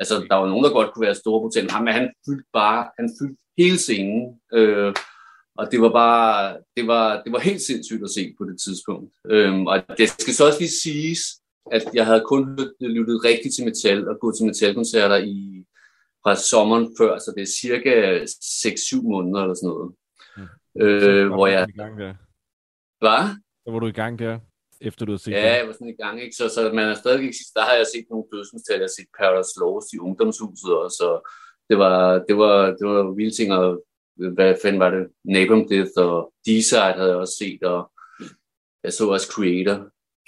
altså der var nogen, der godt kunne være store på til ham, men han fyldte bare, han fyldte hele scenen. Øh, og det var bare, det var, det var helt sindssygt at se på det tidspunkt. Øhm, og det skal så også lige siges, at jeg havde kun lyttet, lyttet rigtigt til metal og gået til metalkoncerter i fra sommeren før, så det er cirka 6-7 måneder eller sådan noget. Øh, hvor jeg... I gang der. Hvad? Så var du i gang der, efter du havde set Ja, det. jeg var sådan i gang, ikke? Så, så man er stadig ikke Der har jeg set nogle dødsenstal. Jeg har set Paradise Lost i ungdomshuset også, så det var, det var, det var vilde ting, og hvad fanden var det? Napalm Death og D-Side havde jeg også set, og jeg så også Creator.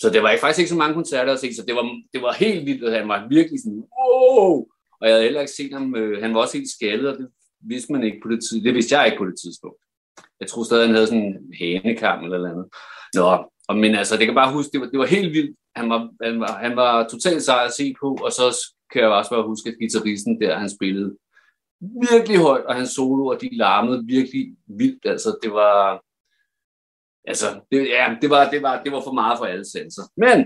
Så det var ikke- faktisk ikke så mange koncerter at se, så det var, det var helt vildt, han var virkelig sådan, wow! Og jeg havde heller ikke set ham, øh, han var også helt skaldet, og det vidste man ikke på det tidspunkt. Det vidste jeg ikke på det tidspunkt. Jeg tror stadig, han havde sådan en hanekam eller noget andet. Nå, og, men altså, det kan bare huske, det var, det var helt vildt. Han var, han var, han var totalt sej at se på, og så kan jeg også bare huske, at guitaristen der, han spillede virkelig højt, og hans soloer, de larmede virkelig vildt. Altså, det var... Altså, det, ja, det var, det, var, det var for meget for alle sanser. Men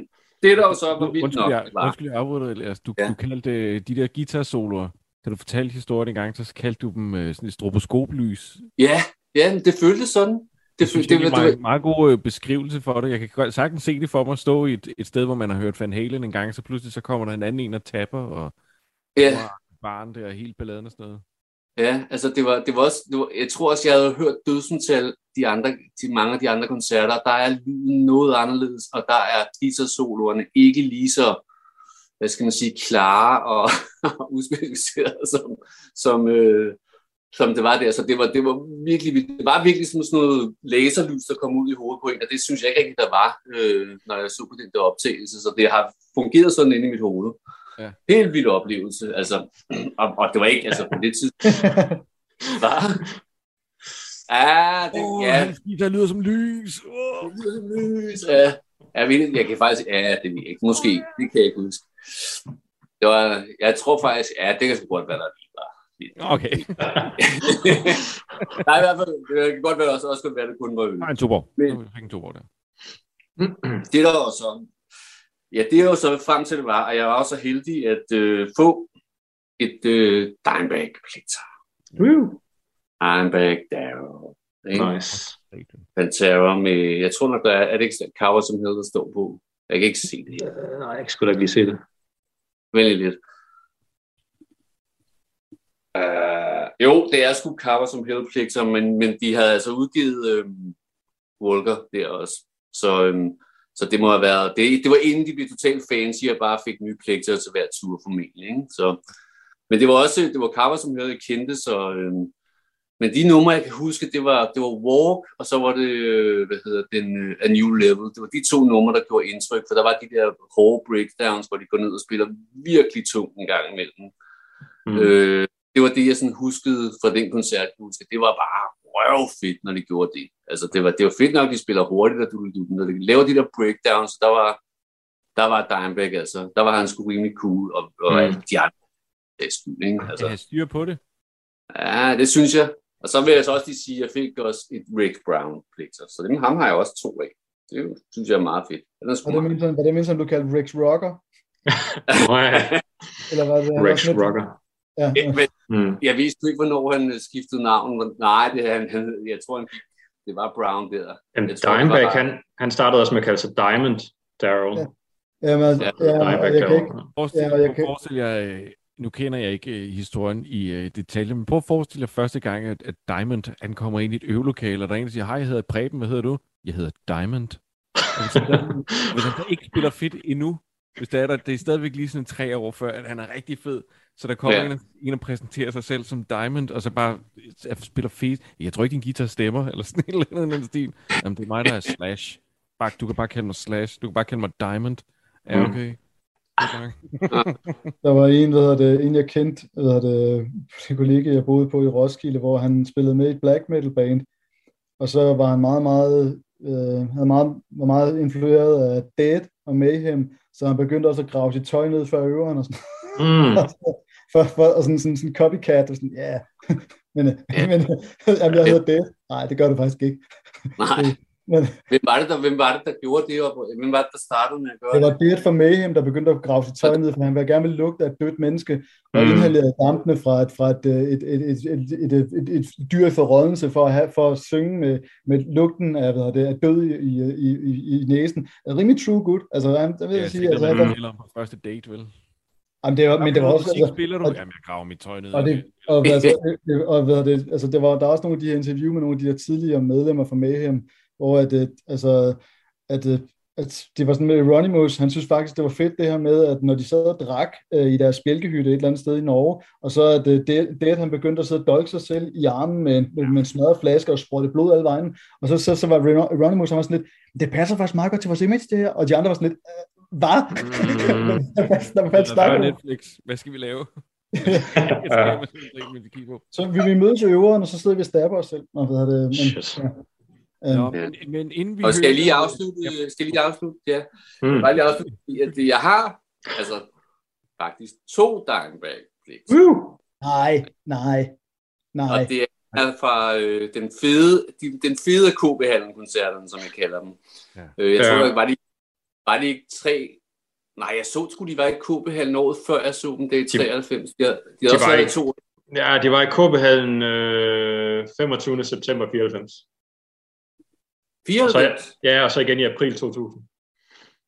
det der jo så var vildt Undskyld, nok, jeg, var, undskyld, jeg afbryder. Elias. Du, Ja. du kaldte øh, de der guitar-soloer, da du fortalte historien en gang, så kaldte du dem øh, sådan et stroboskoplys. ja, ja, det føltes sådan. Det, Det synes det, det, det, er det, en meget, god øh, beskrivelse for det. Jeg kan sagtens se det for mig at stå i et, et sted, hvor man har hørt Van Halen en gang, så pludselig så kommer der en anden en og tapper, og ja, barn der, og helt balladen og sådan noget. Ja, altså det var, det var også, det var, jeg tror også, jeg havde hørt dødsmetal de andre, de mange af de andre koncerter. Der er lyden noget anderledes, og der er guitar-soloerne ikke lige så, hvad skal man sige, klare og uspecificerede, som, som, øh, som det var der. Så det var, det var virkelig, det var virkelig som sådan noget laserlys, der kom ud i hovedet på en, og det synes jeg ikke rigtig, der var, øh, når jeg så på den der optagelse. Så det har fungeret sådan inde i mit hoved. Ja. Helt vild oplevelse, altså, og, og det var ikke, altså på det tidspunkt, Hvad? Ja, det, Åh, ja, hans guitar lyder som lys. Oh. det lyder som lys. Ja, jeg ved jeg kan faktisk, ja, det ved jeg ikke, måske, det kan jeg ikke huske. Det var, jeg tror faktisk, ja, det kan sgu godt være, der var. lidt. Okay. Nej, i hvert fald, det kan godt være, også, også godt være, det kun var øl. Nej, en tober. Men- Nu fik en tober der. Det der var så, ja, det er jo så frem til det var, og jeg var også så heldig at øh, få et øh, Dimebag plikter. Woo. Dimebag Darrow. Ikke? Nice. Pantera med, jeg tror nok, der er, er det ikke cover, som hedder, der står på. Jeg kan ikke se det her. Øh, nej, jeg skulle da ikke lige se det. Vælg lidt. Uh, jo, det er sgu cover som Hell Plictor, men, men de havde altså udgivet øhm, Volker der også. Så, øhm, så det må have været, det, det var inden de blev totalt fancy og bare fik nye Plictor til hver tur formentlig. Ikke? Så, men det var også, det var cover som Hell kendte, så, øhm, men de numre, jeg kan huske, det var, det var Walk, og så var det, øh, hvad hedder den, øh, A New Level. Det var de to numre, der gjorde indtryk, for der var de der hårde breakdowns, hvor de går ned og spiller virkelig tungt en gang imellem. Mm. Øh, det var det, jeg sådan huskede fra den koncert. husker. Det var bare røvfedt, når de gjorde det. Altså, det var, det var fedt nok, at de spiller hurtigt, og du, du, når de laver de der breakdowns, der var, der var Dimebag, altså. Der var han sgu rimelig cool, og, og Mm. mm. de andre det er skyld, ikke? Altså. Jeg styr på det. ja, det synes jeg. Og så vil jeg så også lige sige, at jeg fik også et Rick Brown pligter. Så dem, ham har jeg også to af. Det synes jeg er meget fedt. Den er Og det meget. mindste, var det mindste, du kaldte Rex Rocker? Eller var det, Rex var det- Rocker. Ja, Ja, men Mm. jeg vidste ikke, hvornår han øh, skiftede navn. Nej, det, han, han, jeg tror, han det var Brown der. Jamen, Jeg tror, Dimebag, var- han, han startede også med at kalde sig Diamond Daryl. Ja. Jamen, Ja, ja, ja, Dimebag jeg kan ikke. Forestil, Ja, jeg kan- forestil jer, øh, nu kender jeg ikke uh, historien i uh, detaljer, men prøv at forestille dig første gang, at, at Diamond han kommer ind i et øvelokale, og der er en, der siger, hej, jeg hedder Preben, hvad hedder du? Jeg hedder Diamond. Hvis, han, hvis han ikke spiller fedt endnu, hvis det er der, det er stadigvæk lige sådan tre år før, at han er rigtig fed, så der kommer ja. en, en og præsenterer sig selv som Diamond, og så bare spiller fedt. Jeg tror ikke, din guitar stemmer, eller sådan et eller andet stil. Jamen, det er mig, der er Slash. Bare, du kan bare kalde mig Slash. Du kan bare kalde mig Diamond. Ja, mm. okay. der var en, der hedder det, en jeg kendte, der hedder det, en kollega, jeg boede på i Roskilde, hvor han spillede med i et black metal band, og så var han meget, meget, øh, havde meget, var meget influeret af Dead og Mayhem, så han begyndte også at grave sit tøj ned for øveren og sådan. Mm. for, for, og sådan, sådan, sådan copycat, og sådan, ja, yeah. men, yeah. men jamen, jeg hedder Dead. Nej, det gør du faktisk ikke. Nej. Men, hvem, var det, der, hvem var det, der gjorde det? Og hvem var det, der startede med at gøre det? Det var Beard for Mayhem, der begyndte at grave sit tøj ned, for han ville gerne vil lugte af et dødt menneske, og mm. inhalere dampene fra et, fra et, et, et, et, et, et, et, et dyr forrådelse for at, have, for at synge med, med lugten af, hvad det, af død i, i, i, i næsen. Rimelig true good. Altså, han, jeg vil ja, sige, altså, han, på første date, vel? Jamen, det var, men det var også... Altså, spiller du? Og, Jamen, jeg graver mit tøj ned. Og, det, og, altså, og, og, det, altså, det var, der er også nogle af de her interview med nogle af de her tidligere medlemmer fra Mayhem, hvor at, at, altså, at, at det var sådan med Ronimos, han synes faktisk, det var fedt det her med, at når de sad og drak øh, i deres spjælkehytte et eller andet sted i Norge, og så at det, det, at han begyndte at sidde og dolke sig selv i armen med, med, med en smadret flaske og sprøjte blod alle vejen, og så, så, så var Ronimos, han var sådan lidt, det passer faktisk meget godt til vores image det her, og de andre var sådan lidt, øh, hvad? Mm. der var Netflix, hvad skal vi lave? ja. så vi vil mødes i øveren, og så sidder vi og stabber os selv. Og hvad det, men, ja. Nå, men, men inden vi og skal jeg lige afslutte? Ja. Skal jeg lige afslutte? Ja. Mm. Bare lige afslutte, at jeg har altså faktisk to Clicks. Uh. Nej, nej, nej. Og det er fra øh, den fede, de, den fede KB koncerten, som jeg kalder dem. Ja. Øh, jeg tror, ja. var det, var det ikke tre Nej, jeg så skulle de var i KB året før jeg så dem, det er 93. De, de, de, de også var i, to. Ja, de var i KB øh, 25. september 94. 94? Og så, ja, og så igen i april 2000.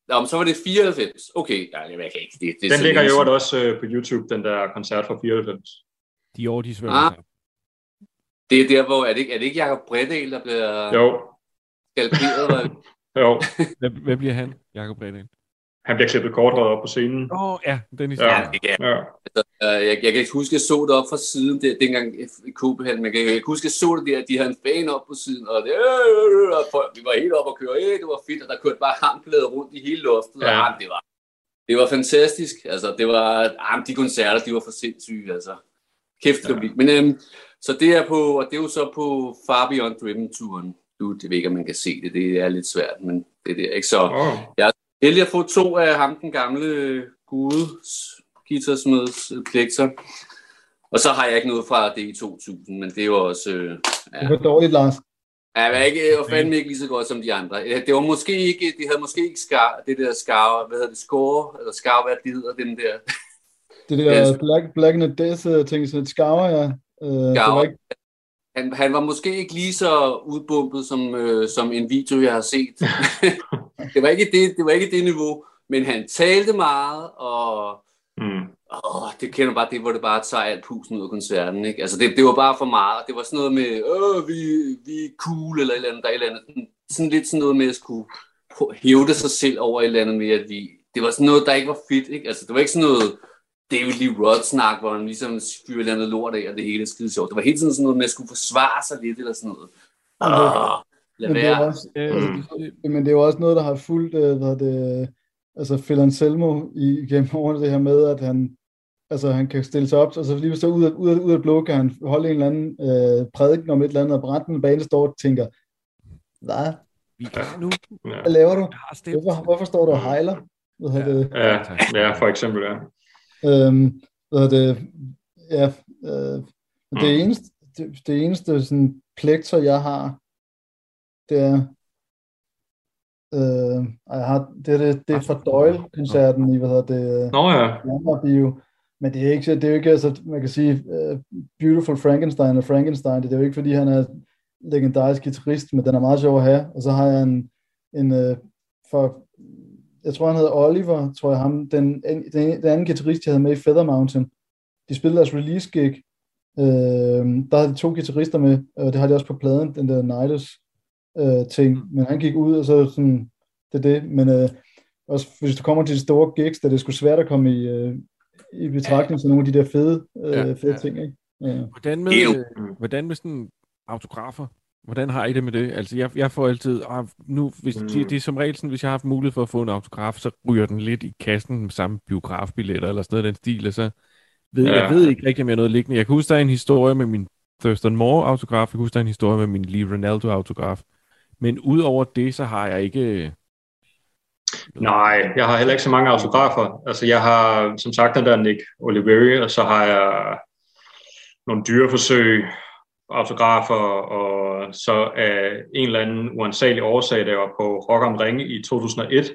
Nå, men så var det 94. Okay, ja, jeg kan ikke. Det, det den ligger jo også øh, på YouTube, den der koncert fra 94. De år, de svømmer ah. Det er der, hvor, er det ikke, er det ikke Jacob Bredal, der bliver jo. skalperet? jo. Hvem, hvem bliver han, Jacob Bredal? Han bliver klippet korthåret op på scenen. Åh, oh, ja, den historie. Ja, ja. ja. Altså, øh, jeg, jeg kan ikke huske, at jeg så det op fra siden, det, dengang i Copenhagen, men jeg kan ikke huske, at jeg så det der, at de havde en fan op på siden, og, det, øh, og folk, vi var helt op og køre, øh, det var fedt, og der kørte bare hamklæder rundt i hele loftet, ja. og det var, det var fantastisk, altså det var, ah, de koncerter, de var for sindssyge, altså. Kæft, det ja. Men øhm, så det er på, og det er jo så på Far Beyond Driven-turen. Du, det ved ikke, om man kan se det, det er lidt svært, men det er det, ikke? Så oh. jeg heldig at få to af ham, den gamle gude, guitarsmeds plekser. Og så har jeg ikke noget fra det i 2000, men det er jo også... Øh, ja. Det var dårligt, Lars. Ja, det var, ikke, det var fandme ikke lige så godt som de andre. Det var måske ikke, de havde måske ikke skar, det der skar, hvad hedder det, score, eller skar, hvad det hedder, den der. Det der Black, Black and Death øh, ting, sådan et skarver, ja. Uh, det var ikke, han, han var måske ikke lige så udbumpet som, øh, som en video, jeg har set. det, var ikke det, det var ikke det niveau, men han talte meget, og mm. åh, det kender bare det, hvor det bare tager alt pusen ud af koncerten. Ikke? Altså det, det var bare for meget. Det var sådan noget med, Åh, vi, vi er cool, eller et eller andet, der et eller andet. Sådan lidt sådan noget med at skulle hævde sig selv over et eller andet med, at vi, det var sådan noget, der ikke var fedt. Ikke? Altså det var ikke sådan noget, David Lee Roth-snak, hvor han ligesom fyrer et andet lort af, og det hele er skide sjovt. Det var hele tiden sådan noget med at skulle forsvare sig lidt, eller sådan noget. Oh, men, det er også, mm. men det er jo også noget, der har fulgt, øh, hvad det, altså Phil Anselmo i, gennem årene, det her med, at han, altså han kan stille sig op, og så lige så ud af, ud af, ud af blå, kan han holde en eller anden øh, prædiken om et eller andet, og Branden bane står og tænker, hvad? Vi kan nu. Hvad laver du? Hvorfor, hvorfor står du og hejler? Hvad ja. Det? Ja, ja, for eksempel, ja. Øhm, det, ja, øh, det mm. eneste, det, det eneste sådan plekter, jeg har, det er, øh, jeg har, det er, det, det er fra Doyle-koncerten i, hvad hedder det, Nå ja. Bio. Men det er ikke, det er jo ikke, altså, man kan sige, uh, Beautiful Frankenstein og Frankenstein, det er jo ikke, fordi han er legendarisk guitarist, men den er meget sjov at have. Og så har jeg en, en uh, for jeg tror han hedder Oliver, tror jeg ham, den, den, den anden guitarist, jeg havde med i Feather Mountain, de spillede deres release gig, øh, der havde de to guitarister med, og det har de også på pladen, den der Nidus øh, ting, mm. men han gik ud, og så sådan, det er det, men øh, også hvis du kommer til de store gigs, der det er sgu svært at komme i, øh, i betragtning til nogle af de der fede, øh, ja, fede ja. ting, ikke? Ja. Hvordan med, øh, hvordan med sådan autografer? Hvordan har I det med det? Altså, jeg, jeg får altid, ah, nu, hvis, mm. det, det er som regel sådan, hvis jeg har haft mulighed for at få en autograf, så ryger den lidt i kassen med samme biografbilletter eller sådan noget den stil, og så ved, ja. jeg ved ikke rigtig, om jeg har noget liggende. Jeg kan huske, der er en historie med min Thurston Moore autograf, jeg kan huske, der er en historie med min Lee Ronaldo autograf, men udover det, så har jeg ikke... Nej, jeg har heller ikke så mange autografer. Altså, jeg har, som sagt, den der Nick Oliveri, og så har jeg nogle dyreforsøg, autografer, og så af en eller anden uansagelig årsag, jeg var på Rock am Ring i 2001,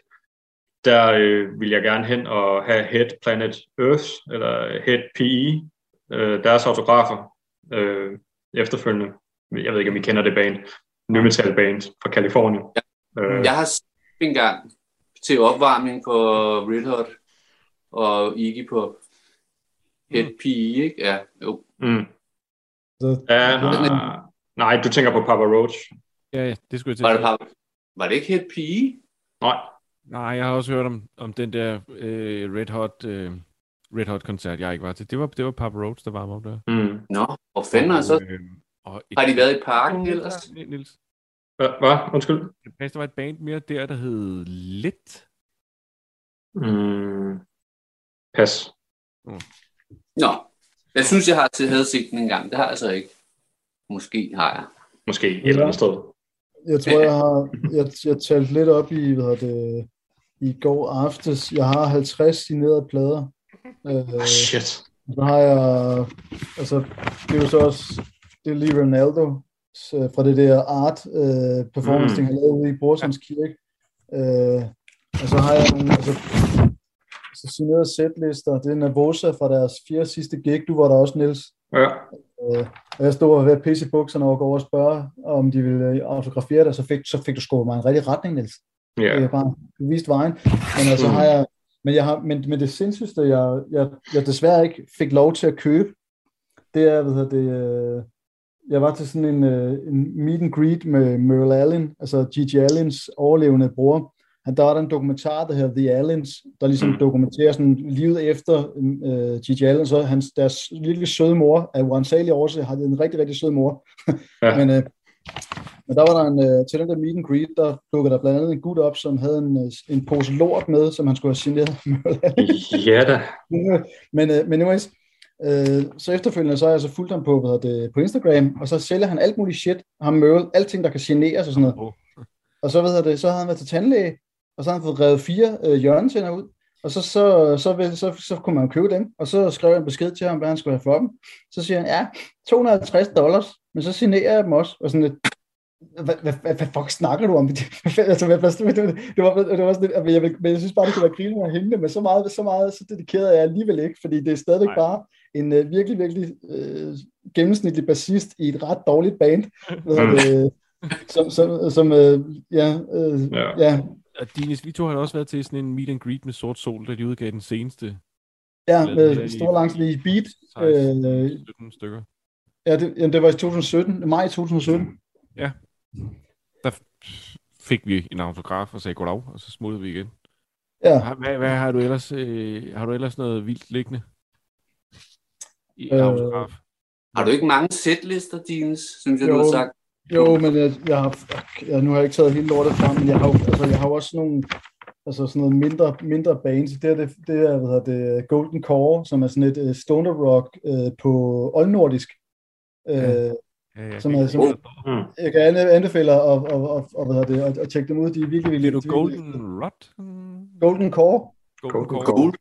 der øh, vil jeg gerne hen og have Head Planet Earth, eller Head PE, øh, deres autografer øh, efterfølgende. Jeg ved ikke, om I kender det band. Ny metal band fra Kalifornien. Ja. Øh. Jeg har en gang til opvarmning på Red Hot og Iggy på Head mm. PE, ikke? Ja, jo. Mm. Så, ja, nej, nej, du tænker på Papa Roach. Ja, ja det skulle jeg til. Var det, var det ikke Head PE? Nej. Nej, jeg har også hørt om, om den der øh, Red Hot øh, Red Hot koncert, jeg ikke var til. Det var, det var Papa Roach, der var med der. Mm. Nå, hvor fanden så? Øh, og et, har de været i parken ellers? Nils. Hvad? Undskyld? Der var et band mere der, der hed Lit. Mm. Pas. Mm. Nå, jeg synes, jeg har til havde set den en gang. Det har jeg så ikke. Måske har jeg. Måske et eller andet sted. Jeg tror, jeg har jeg, jeg talt lidt op i, hvad det, i går aftes. Jeg har 50 signerede plader. Oh, shit. Så har jeg, altså, det er jo så også, det er lige Ronaldo fra det der art uh, performance, mm. han lavede ude i Borsons Kirke. Uh, og så har jeg nogle, altså, så signerede sætlister. Det er Navosa fra deres fire sidste gig. Du var der også, Niels. Ja. Øh, og jeg stod og ved pisse i bukserne og gå over og spørge, om de ville øh, autografere det, så fik, så fik du sgu mig en rigtig retning, Niels. Ja. Yeah. Er bare vist vejen. Men altså har jeg, men, jeg har, men, men det sindssygste, jeg, jeg, jeg desværre ikke fik lov til at købe, det er, hvad det, øh, jeg var til sådan en, øh, en meet and greet med Merle Allen, altså Gigi Allens overlevende bror, han, der var der en dokumentar, der hedder The Allens, der ligesom mm. dokumenterer sådan livet efter uh, Gigi Allen, så hans, deres lille søde mor, af uansagelig årsag, har en rigtig, rigtig sød mor. Ja. men, uh, men der var der en, uh, til den der meet and greet, der dukkede der blandt andet en gut op, som havde en, en pose lort med, som han skulle have signeret. ja da. men, uh, men anyways, uh, så efterfølgende, så har jeg så fulgt ham på, hvad det, på Instagram, og så sælger han alt muligt shit, ham møde, alting, der kan generes og sådan noget. Og så, ved det, så havde han været til tandlæge, og så har han fået revet fire øh, hjørnetænder ud, og så, så, så, vil, så, så kunne man købe dem, og så skrev jeg en besked til ham, hvad han skulle have for dem. Så siger han, ja, 250 dollars, men så signerer jeg dem også, og sådan lidt, hvad, hvad, hvad, hvad fuck snakker du om? altså, hvad, det, det, det, var, det var sådan lidt, jeg, men jeg synes bare, det kunne være griner af hende, men så meget, så meget så dedikeret er jeg alligevel ikke, fordi det er stadigvæk Nej. bare en uh, virkelig, virkelig uh, gennemsnitlig bassist i et ret dårligt band, mm. som, som, som uh, ja, uh, ja. ja, og Dinis, vi to har også været til sådan en meet and greet med Sort Sol, da de udgav den seneste. Ja, med Stor Langslige Beat. 16, øh, 17 stykker. Ja, det, jamen, det var i 2017, maj 2017. Ja, der fik vi en autograf og sagde goddag, og så smuttede vi igen. Ja. Hvad, hvad har du ellers, øh, har du ellers noget vildt liggende i øh, autograf? Har du ikke mange sætlister, Dines, synes jeg, jo, du har sagt? Jo, men jeg, jeg har, jeg, nu har jeg ikke taget hele lortet frem, men jeg har, altså, jeg har også nogle, altså sådan noget mindre, mindre bands. Det er, det, det er hvad hedder det, Golden Core, som er sådan et uh, stoner rock uh, på oldnordisk. Uh, ja. Ja, ja, som er, som, oh. jeg kan anbefale at, og, og, og, hvad det, at, at tjekke dem ud. De er virkelig, virkelig... Er du Golden Rot? Golden Core. Golden Core. Golden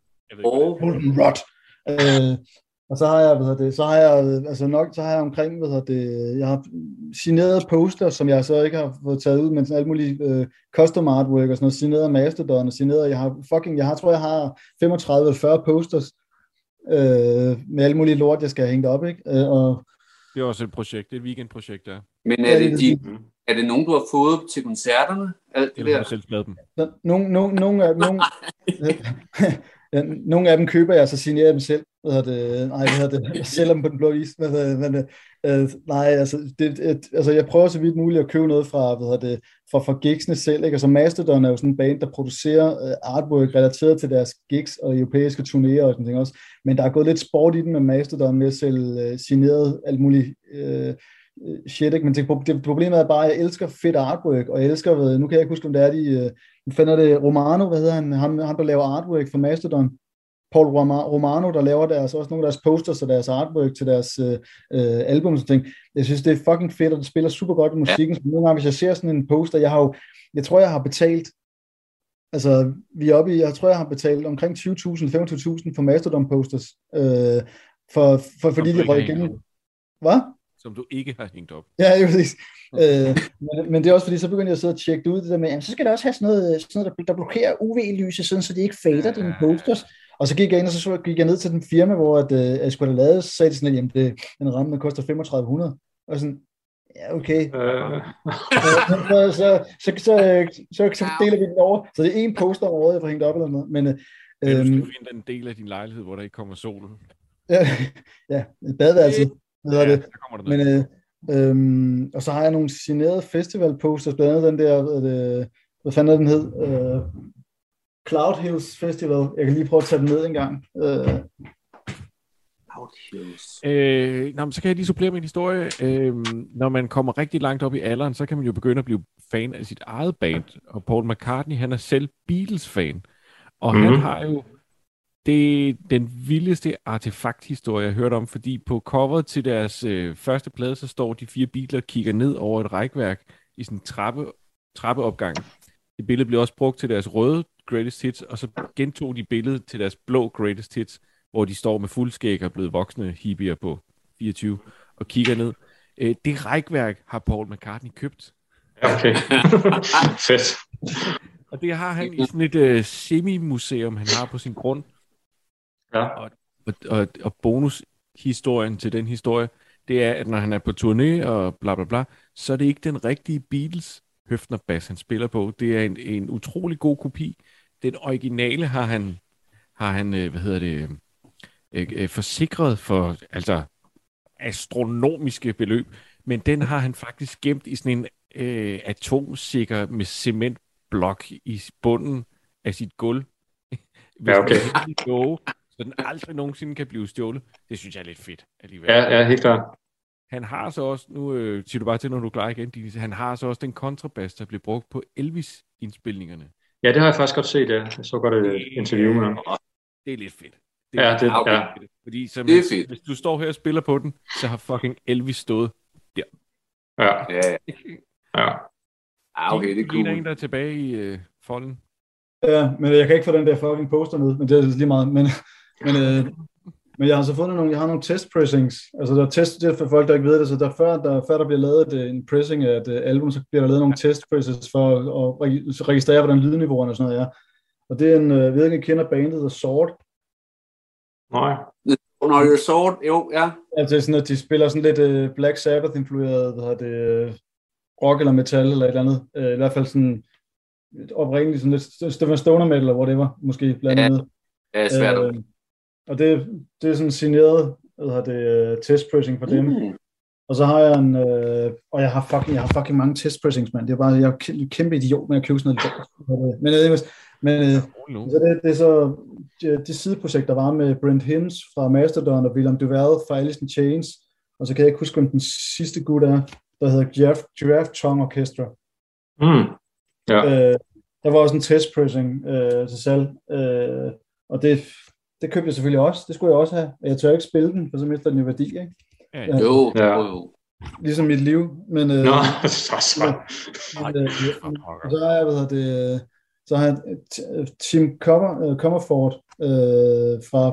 Core. Golden Rot. Uh, og så har jeg, hvad det, så har jeg, altså nok, så har jeg omkring, hvad det, jeg har signeret poster, som jeg så ikke har fået taget ud, men sådan alt muligt uh, custom artwork og sådan noget, signeret Mastodon og signeret, jeg har fucking, jeg har, tror jeg har 35-40 posters uh, med alle mulige lort, jeg skal hænge op, ikke? Uh, og, det er også et projekt, det er et weekendprojekt, ja. Men er det, de, er det nogen, du har fået til koncerterne? Alt det der? Jeg har selv skrevet dem. Nogle, nogle, nogle, nogle af dem køber jeg, så signerer jeg dem selv. Hvad hedder det? Nej, hvad hedder det? Jeg sælger dem på den blå is. Hvad hedder det? Men, øh, øh nej, altså, det, et, altså, jeg prøver så vidt muligt at købe noget fra, hvad hedder det, fra, fra gigsene selv. Ikke? Altså, Mastodon er jo sådan en band, der producerer øh, artwork relateret til deres gigs og europæiske turnéer og sådan ting også. Men der er gået lidt sport i den med Mastodon med at sælge øh, signeret alt muligt øh, øh shit, ikke? men det, det, problemet er bare, at jeg elsker fedt artwork, og jeg elsker, ved, nu kan jeg ikke huske, om det er de, nu finder det Romano, hvad hedder han, ham, ham der laver artwork for Mastodon, Paul Romano, der laver deres, også nogle af deres posters og deres artwork til deres øh, øh album og ting. Jeg synes, det er fucking fedt, og det spiller super godt i musikken. Så nogle gange, hvis jeg ser sådan en poster, jeg har jo, jeg tror, jeg har betalt, altså vi er oppe i, jeg tror, jeg har betalt omkring 20.000, 25.000 for Mastodon posters, øh, for, for, fordi de røg igennem. Hvad? Som du ikke har hængt op. Ja, det er præcis. øh, men, men det er også fordi, så begynder jeg at sidde og tjekke det ud, det der med, jamen, så skal der også have sådan noget, sådan noget der, der blokerer UV-lyset, sådan, så de ikke fader ja. dine posters. Og så gik jeg ind, og så gik jeg ned til den firma, hvor at, øh, jeg skulle have lavet, så sagde de sådan, at jamen, det, den ramme, den koster 3500. Og sådan, ja, okay. Øh. så, så, så, så, så, så, deler vi den over. Så det er en poster om året, jeg får hængt op eller noget. Men, øh, ja, du skal øhm, finde den del af din lejlighed, hvor der ikke kommer solen. Ja, ja badeværelset hvad ja, det? det Men, øh, øhm, og så har jeg nogle signerede festival posters, blandt andet den der, hvad, det, hvad fanden er den hed? Øh, Cloud Hills Festival. Jeg kan lige prøve at tage den ned en gang. Øh, Øh, nå, så kan jeg lige supplere min historie. Øh, når man kommer rigtig langt op i alderen, så kan man jo begynde at blive fan af sit eget band. Og Paul McCartney, han er selv Beatles-fan. Og mm-hmm. han mhm. har jo det er den vildeste artefakthistorie, jeg har hørt om, fordi på coveret til deres øh, første plade, så står de fire biler og kigger ned over et rækværk i sådan en trappe, trappeopgang. Det billede blev også brugt til deres røde Greatest Hits, og så gentog de billedet til deres blå Greatest Hits, hvor de står med fuldskæg og blevet voksne hippier på 24 og kigger ned. Øh, det rækværk har Paul McCartney købt. Okay. Fedt. Og det har han i sådan et øh, semi-museum, han har på sin grund. Ja. Og, og, og, og bonushistorien til den historie, det er, at når han er på turné og bla bla bla, så er det ikke den rigtige Beatles Høfner Bass, han spiller på. Det er en, en utrolig god kopi. Den originale har han, har han øh, hvad hedder det, øh, øh, forsikret for altså astronomiske beløb, men den har han faktisk gemt i sådan en øh, atomsikker med cementblok i bunden af sit gulv. Hvis ja, okay. Man så den aldrig nogensinde kan blive stjålet. Det synes jeg er lidt fedt alligevel. Ja, ja helt klart. Han har så også, nu øh, siger du bare til, når du er klar igen, Dennis, han har så også den kontrabas, der blev brugt på Elvis-indspilningerne. Ja, det har jeg faktisk godt set, ja. Jeg så godt et interview med ham. Det er lidt fedt. Det er, ja, det, okay. ja. fedt. Fordi så, det er fedt. hvis du står her og spiller på den, så har fucking Elvis stået der. Ja. Ja. ja. Ah, okay, det er cool. Er en, der er tilbage i øh, folden. Ja, men jeg kan ikke få den der fucking poster ned, men det er lige meget. Men, men, øh, men jeg har så fundet nogle, jeg har nogle test pressings. Altså der er test, det er for folk, der ikke ved det, så der, før, der, før der bliver lavet et, en pressing af et uh, album, så bliver der lavet nogle test presses for at, at registrere, hvordan lydniveauerne og sådan noget er. Og det er en, uh, jeg ved ikke, jeg kender bandet The Sword. Nej. Når The Sword, jo, ja. Altså sådan, at de spiller sådan lidt uh, Black Sabbath-influeret, hvad det, uh, rock eller metal eller et eller andet. Uh, I hvert fald sådan oprindeligt sådan lidt Stefan Stoner metal, eller hvor det var, måske blandt andet. Ja, ja svært. Øh, og det, det er sådan signeret, hvad hedder det, uh, testpressing for dem. Mm. Og så har jeg en, øh, og jeg har fucking, jeg har fucking mange testpressings, mand. Det er bare, jeg er kæmpe idiot med at købe sådan noget. Men, øh, men øh, så det, det, er så det, sideprojekt, der var med Brent Hims fra Mastodon og William Duval fra Alice in Chains. Og så kan jeg ikke huske, om den sidste gut er, der hedder Giraffe, Giraffe Tongue Orchestra. Mm. Ja. Øh, der var også en testpressing øh, til salg, øh, og det, det købte jeg selvfølgelig også. Det skulle jeg også have. Jeg tør ikke spille den, for så mister den jo værdi, ikke? Ja, jo, ja. jo. Ligesom mit liv. Men, øh, Nå, så så. Men, øh, så har jeg, hvad hedder det, så har jeg Tim Comer, uh, Comerford øh, fra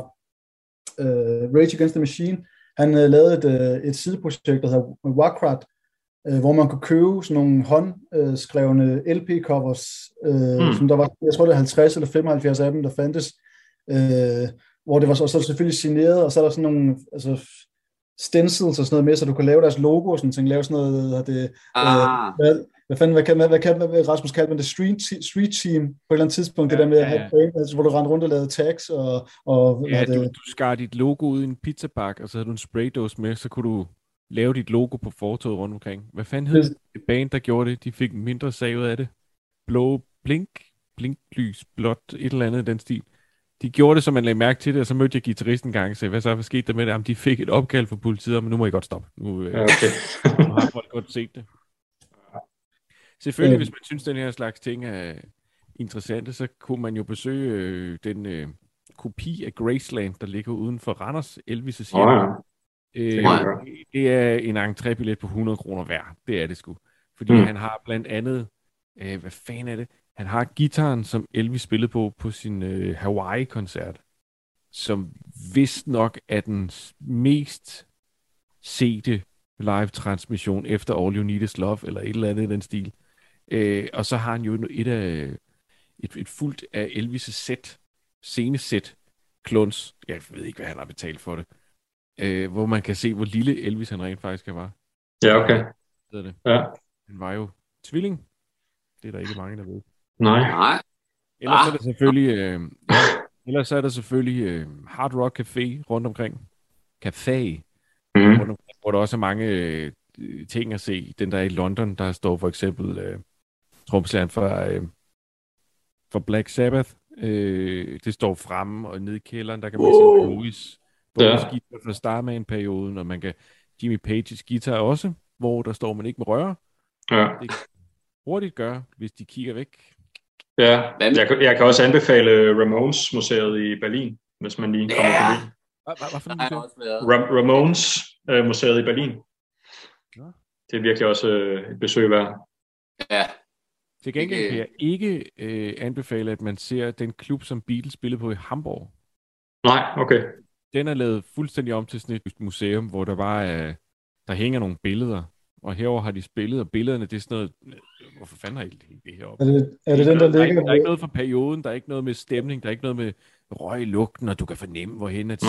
øh, Rage Against the Machine. Han øh, lavede et, øh, et sideprojekt, der hedder Warcrat, øh, hvor man kunne købe sådan nogle håndskrevne LP-covers, øh, mm. som der var, jeg tror det er 50 eller 75 af dem, der fandtes, øh, hvor det var så, så selvfølgelig signeret, og så er der sådan nogle altså, stencils og sådan noget med, så du kan lave deres logo og sådan ting, lave sådan noget, det, ah. øh, hvad fanden, hvad kan, hvad, hvad kan hvad, Rasmus kaldte man det, street, street team på et eller andet tidspunkt, ja, det der med at have ja. altså, hvor du rendte rundt og lavede tags, og, og ja, det, du, du skar dit logo ud i en pizzabak, og så havde du en spraydose med, så kunne du lave dit logo på fortoget rundt omkring. Hvad fanden hed det, det band, der gjorde det? De fik mindre sag ud af det. Blå blink, blinklys, blåt, et eller andet i den stil. De gjorde det, så man lagde mærke til det, og så mødte jeg guitaristen en gang og sagde, hvad så hvad skete der med det? Jamen, de fik et opkald fra politiet, men nu må I godt stoppe. Nu, øh, okay. nu har folk godt set det. Selvfølgelig, øh. hvis man synes, den her slags ting er interessante, så kunne man jo besøge øh, den øh, kopi af Graceland, der ligger uden for Randers Elvis' hjem. Oh, ja. øh, det er en entrébillet på 100 kroner værd. Det er det sgu. Fordi mm. han har blandt andet, øh, hvad fanden er det? Han har gitaren, som Elvis spillede på på sin øh, Hawaii-koncert, som vist nok er den mest sete live-transmission efter All You Need Is Love, eller et eller andet i den stil. Øh, og så har han jo et af et, et fuldt af Elvis' sæt, scenesæt, kluns. Jeg ved ikke, hvad han har betalt for det. Øh, hvor man kan se, hvor lille Elvis han rent faktisk var. Ja, okay. Det. Ja. Han var jo tvilling. Det er der ikke mange, der ved. Nej. Nej. Ellers ah. er der selvfølgelig, øh, ja, ellers er der selvfølgelig øh, Hard Rock Café rundt omkring. Café. Mm. Rundt omkring, hvor der også er mange øh, ting at se. Den der er i London, der står for eksempel øh, tromslæren for, øh, for Black Sabbath. Øh, det står fremme, og nede i kælderen, der kan man se Louis. Ja. guitar fra Starman-perioden, og man kan Jimmy Pages guitar også, hvor der står man ikke med røre. Ja. Det kan hurtigt gøre, hvis de kigger væk. Ja, jeg, jeg kan også anbefale Ramones Museet i Berlin, hvis man lige kommer ja. forbi. Hvad Ramones uh, Museet i Berlin. Ja. Det er virkelig også uh, et besøg værd. Ja, til gengæld kan jeg ikke øh, anbefale, at man ser den klub, som Beatles spillede på i Hamburg. Nej, okay. Den er lavet fuldstændig om til sådan et museum, hvor der bare øh, der hænger nogle billeder. Og herover har de spillet, og billederne, det er sådan noget... Hvorfor fanden har I det her op? Er det, er det den, der ligger... Der er, ikke, der er ikke noget for perioden, der er ikke noget med stemning, der er ikke noget med røg i lugten, og du kan fornemme, hvorhen at.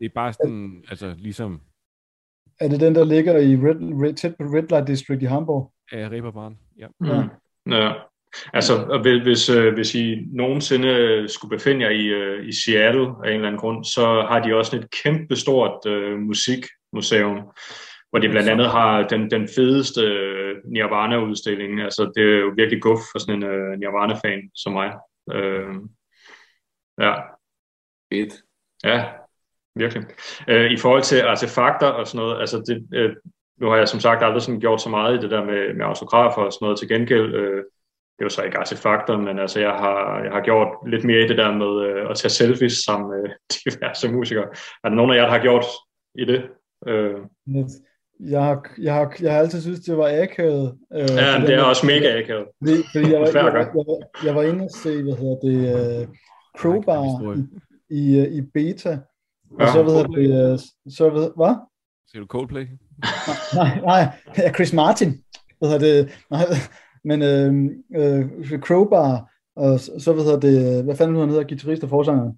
Det er bare sådan, altså ligesom... Er det den, der ligger i Red, Red, tæt på Red Light District i Hamburg? Ja, Reeperbahn, ja. ja. Ja, altså hvis, øh, hvis I nogensinde skulle befinde jer i, øh, i Seattle af en eller anden grund, så har de også et kæmpe stort uh, musikmuseum, hvor de blandt andet har den, den fedeste Nirvana-udstilling. Altså det er jo virkelig guf for sådan en uh, Nirvana-fan som mig. Uh, ja. Fedt. Ja, virkelig. Uh, I forhold til artefakter og sådan noget, altså det, uh, nu har jeg som sagt aldrig sådan gjort så meget i det der med, med autografer og sådan noget. Til gengæld, øh, det er jo så ikke artefakter, men altså jeg har, jeg har gjort lidt mere i det der med øh, at tage selfies sammen med diverse musikere. Er der nogen af jer, der har gjort i det? Øh. Jeg har, jeg, har, jeg har altid synes det var akavet. Øh, ja, det, det er også mega akavet. Fordi, fordi jeg, var, jeg, jeg, jeg, jeg var inde og se, hvad hedder det, uh, Crowbar i, i, i beta. Og ja, så ved det, uh, så ved, hvad? Ser du Coldplay? nej, nej, ja, Chris Martin. Hvad hedder det? Nej, men øh, øh, Crowbar, og så, så hvad hedder det, hvad fanden han hedder, guitarist og forsanger?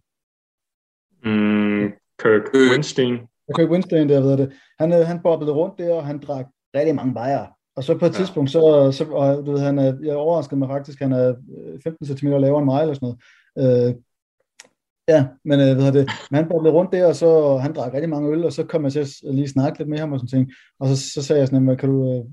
Mm, Kirk Winstein. Ja, Kirk Winstein, der ved det. Han, øh, han boblede rundt der, og han drak rigtig mange bajer. Og så på et ja. tidspunkt, så, så og, du ved, han er, jeg overraskede mig faktisk, han er 15 cm lavere end mig, eller sådan noget. Øh, Ja, men øh, hvad det, men han boblede rundt der, og så han drak rigtig mange øl, og så kom jeg til at lige snakke lidt med ham og sådan ting. Og så, så sagde jeg sådan, kan du, øh,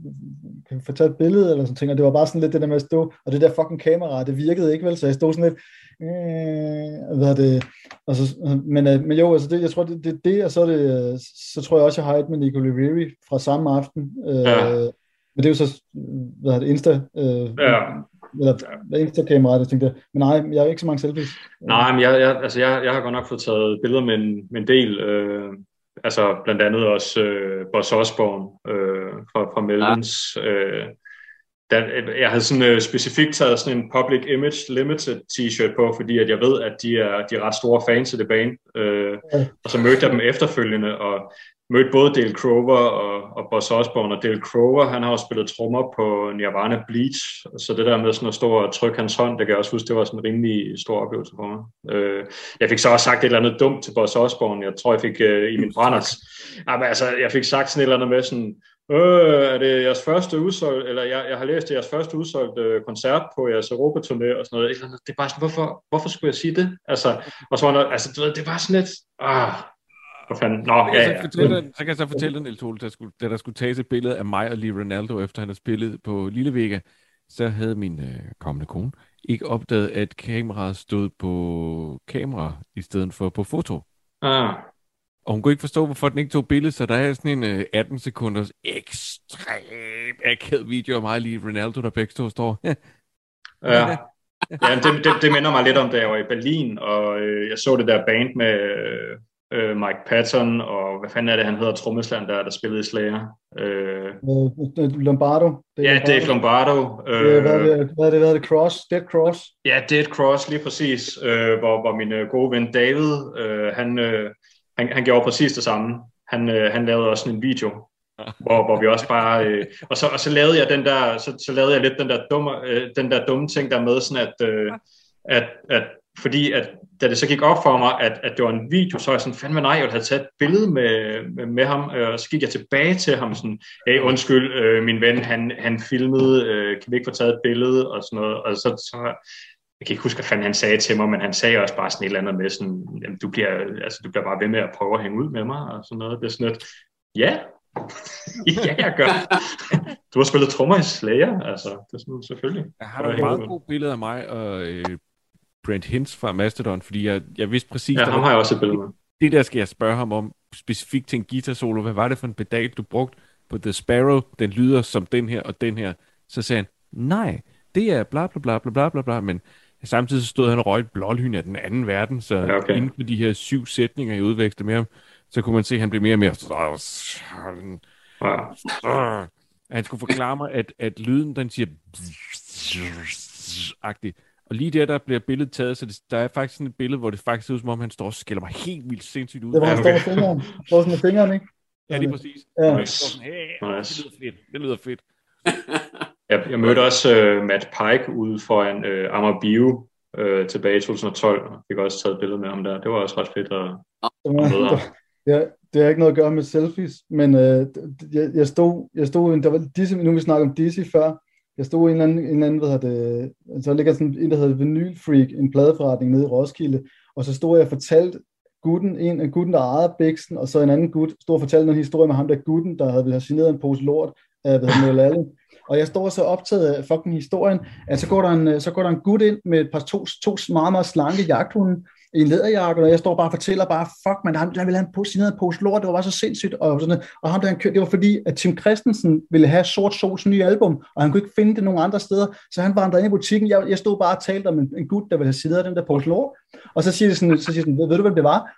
kan du få taget et billede? Eller sådan ting, og det var bare sådan lidt det der med at stå, og det der fucking kamera, det virkede ikke vel, så jeg stod sådan lidt, øh, hvad det, og så, men, øh, men jo, altså det, jeg tror, det, det, det, og så, det, øh, så tror jeg også, jeg har et med Nico Riveri fra samme aften, øh, ja. men det er jo så, hvad er det, Insta, øh, ja eller Insta-kamera, det tænkte jeg. Men nej, jeg har ikke så mange selfies. Nej, men jeg, jeg, altså jeg, jeg har godt nok fået taget billeder med en, med en del, øh, altså blandt andet også øh, Boss Osborne øh, fra, fra Melvins. Ja. Øh, der, jeg havde sådan øh, specifikt taget sådan en Public Image Limited t-shirt på, fordi at jeg ved, at de er, de er ret store fans af det band. Øh, ja. Og så mødte jeg dem efterfølgende, og mødte både Dale Crover og, og Boss Osborne, og Dale Crover, han har også spillet trommer på Nirvana Bleach, så det der med sådan at stå og trykke hans hånd, det kan jeg også huske, det var sådan en rimelig stor oplevelse for mig. Øh, jeg fik så også sagt et eller andet dumt til Boss Osborne, jeg tror, jeg fik øh, i min brænders, altså, jeg fik sagt sådan et eller andet med sådan, øh, er det jeres første udsolgt, eller jeg, jeg har læst, det jeres første udsolgt øh, koncert på jeres Europaturné og sådan noget. Det er bare sådan, hvorfor, hvorfor skulle jeg sige det? Altså, og så var der, altså, du ved, det var sådan lidt, ah, hvor fanden, nå, ja, Så, ja. så kan jeg så fortælle den, Niels Ole, der skulle, da der skulle tages et billede af mig og Lee Ronaldo, efter han havde spillet på Lille Vega, så havde min øh, kommende kone ikke opdaget, at kameraet stod på kamera i stedet for på foto. Ah, Og hun kunne ikke forstå, hvorfor den ikke tog billede, så der er sådan en øh, 18 sekunders ekstrem akavet video af mig og Lee Ronaldo, der begge to står. Ja. ja det, det, det minder mig lidt om, da jeg var i Berlin, og øh, jeg så det der band med øh, Mike Patton, og hvad fanden er det, han hedder, trommeslageren der, der spillede i Slayer? Øh, Øh, Lombardo. Det ja, Dave Lombardo. Øh, hvad, er det, hvad, er det, hvad er det? Cross? Dead Cross? Ja, Dead Cross, lige præcis, øh, hvor, hvor min øh, gode ven David, øh, han, øh, han, han gjorde præcis det samme. Han, øh, han lavede også en video, hvor, hvor vi også bare... Øh, og, så, og så lavede jeg den der, så, så lavede jeg lidt den der dumme, øh, den der dumme ting der med, sådan at, øh, at, at fordi at, da det så gik op for mig, at, at det var en video, så var jeg sådan, fandme nej, jeg have taget et billede med, med, med ham, øh, og så gik jeg tilbage til ham sådan, hey, undskyld, øh, min ven, han, han filmede, øh, kan vi ikke få taget et billede, og sådan noget, og så, så jeg kan ikke huske, hvad fanden han sagde til mig, men han sagde også bare sådan et eller andet med sådan, jamen, du bliver, altså, du bliver bare ved med at prøve at hænge ud med mig, og sådan noget, det er sådan lidt, ja, ja, jeg gør. Du har spillet trommer i Slayer, altså, det er sådan, selvfølgelig. Jeg har et meget godt billede af mig og øh, Brent Hintz fra Mastodon, fordi jeg, jeg vidste præcis... Ja, der ham var- har jeg også et billede med. Det der skal jeg spørge ham om, specifikt til en guitar solo. Hvad var det for en pedal, du brugte på The Sparrow? Den lyder som den her og den her. Så sagde han, nej, det er bla bla bla bla bla bla bla, men samtidig så stod han og røg et blålyn af den anden verden, så Ja, okay. inden for de her syv sætninger, jeg udvekslede med ham, så kunne man se, at han blev mere og mere... Ja. Han skulle forklare mig, at, at lyden, den siger... agtigt. Og lige der, der bliver billedet taget, så det, der er faktisk sådan et billede, hvor det faktisk ser ud, som om han står og skælder mig helt vildt sindssygt ud. Det var, han Ja, står med fingeren. Står sådan med fingeren, ikke? Ja, lige præcis. Ja. Jeg står sådan, hey, Nice. det lyder fedt. Det lyder fedt. Jeg, jeg mødte også øh, Matt Pike ude foran øh, Amager Bio øh, tilbage i 2012, og fik også taget et billede med ham der. Det var også ret fedt at, at møde ham. det, det har ikke noget at gøre med selfies, men øh, jeg, jeg stod, jeg stod, der var Dizzy, nu vi snakket om Dizzy før, jeg stod i en eller anden, en anden hvad hedder det, så ligger sådan en, der hedder Vinyl Freak, en pladeforretning nede i Roskilde, og så stod jeg og fortalte gutten, en af gutten, der ejede Bixen, og så en anden gut, stod og fortalte en historie med ham der gutten, der havde signeret en pose lort af hvad hedder Merlalle. Og jeg står så optaget af fucking historien, at så går der en, så går der en gut ind med et par to, to meget, meget slanke jagthunde, i en læderjakke, og jeg står bare og fortæller bare, fuck man, han, han ville have en pose, signeret en pose lort, det var bare så sindssygt, og, sådan, noget. og ham der, han, kø- det var fordi, at Tim Christensen ville have Sort Sols nye album, og han kunne ikke finde det nogen andre steder, så han vandrede ind i butikken, jeg, jeg stod bare og talte om en, en gut, der ville have signeret den der pose lort, og så siger de sådan, så siger de sådan ved, ved du, hvem det var?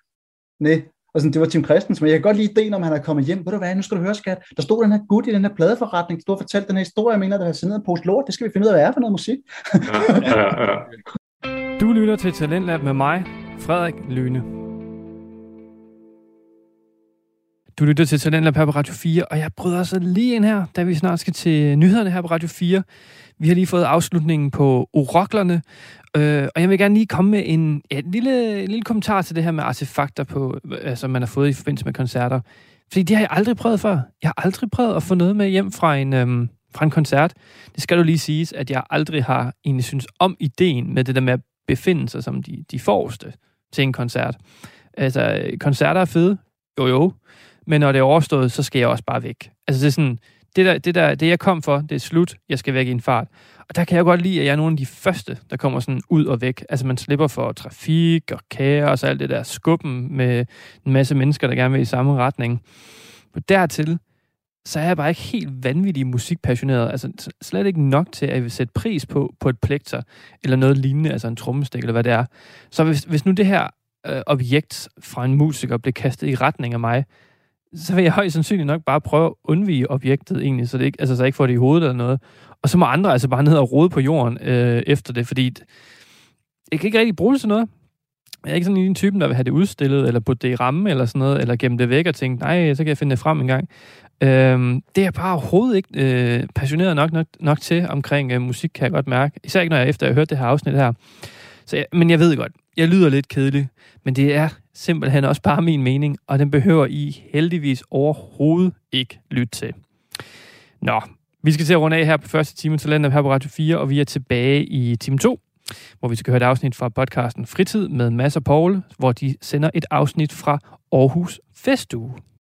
Nej, og sådan, det var Tim Christensen, men jeg kan godt lide ideen, om han er kommet hjem. Ved du hvad, nu skal du høre, skat. Der stod den her gut i den her pladeforretning, der stod og fortalte den her historie, jeg mener, der har signeret en pose lort. Det skal vi finde ud af, hvad er for noget musik. Ja, ja, ja. Du lytter til Talentlab med mig, Frederik Lyne. Du lytter til Talentlab her på Radio 4, og jeg bryder så lige ind her, da vi snart skal til nyhederne her på Radio 4. Vi har lige fået afslutningen på Oroklerne, øh, og jeg vil gerne lige komme med en, ja, en, lille, en lille kommentar til det her med artefakter, på, øh, altså, man har fået i forbindelse med koncerter. Fordi det har jeg aldrig prøvet før. Jeg har aldrig prøvet at få noget med hjem fra en, øhm, fra en koncert. Det skal du lige siges, at jeg aldrig har egentlig synes om ideen med det der med at befinde sig som de, de forreste til en koncert. Altså, koncerter er fede, jo jo, men når det er overstået, så skal jeg også bare væk. Altså, det er sådan, det, der, det, der, det jeg kom for, det er slut, jeg skal væk i en fart. Og der kan jeg godt lide, at jeg er nogle af de første, der kommer sådan ud og væk. Altså, man slipper for trafik og kaos og alt det der skubben med en masse mennesker, der gerne vil i samme retning. Og dertil, så er jeg bare ikke helt vanvittig musikpassioneret. Altså slet ikke nok til, at jeg vil sætte pris på, på et plekter, eller noget lignende, altså en trommestik, eller hvad det er. Så hvis, hvis nu det her øh, objekt fra en musiker blev kastet i retning af mig, så vil jeg højst sandsynligt nok bare prøve at undvige objektet egentlig, så, det ikke, altså, så jeg ikke får det i hovedet eller noget. Og så må andre altså bare ned og rode på jorden øh, efter det, fordi jeg kan ikke rigtig bruge det til noget. Jeg er ikke sådan en typen, der vil have det udstillet, eller putte det i ramme, eller sådan noget, eller gemme det væk og tænke, nej, så kan jeg finde det frem en gang. Øhm, det er jeg bare overhovedet ikke øh, passioneret nok, nok, nok til omkring øh, musik, kan jeg godt mærke. Især ikke, når jeg efter jeg har hørt det her afsnit her. Så jeg, men jeg ved godt, jeg lyder lidt kedelig, men det er simpelthen også bare min mening, og den behøver I heldigvis overhovedet ikke lytte til. Nå, vi skal til at runde af her på første time til landet her på Radio 4, og vi er tilbage i time 2, hvor vi skal høre et afsnit fra podcasten Fritid med Mads og Paul, hvor de sender et afsnit fra Aarhus Festuge.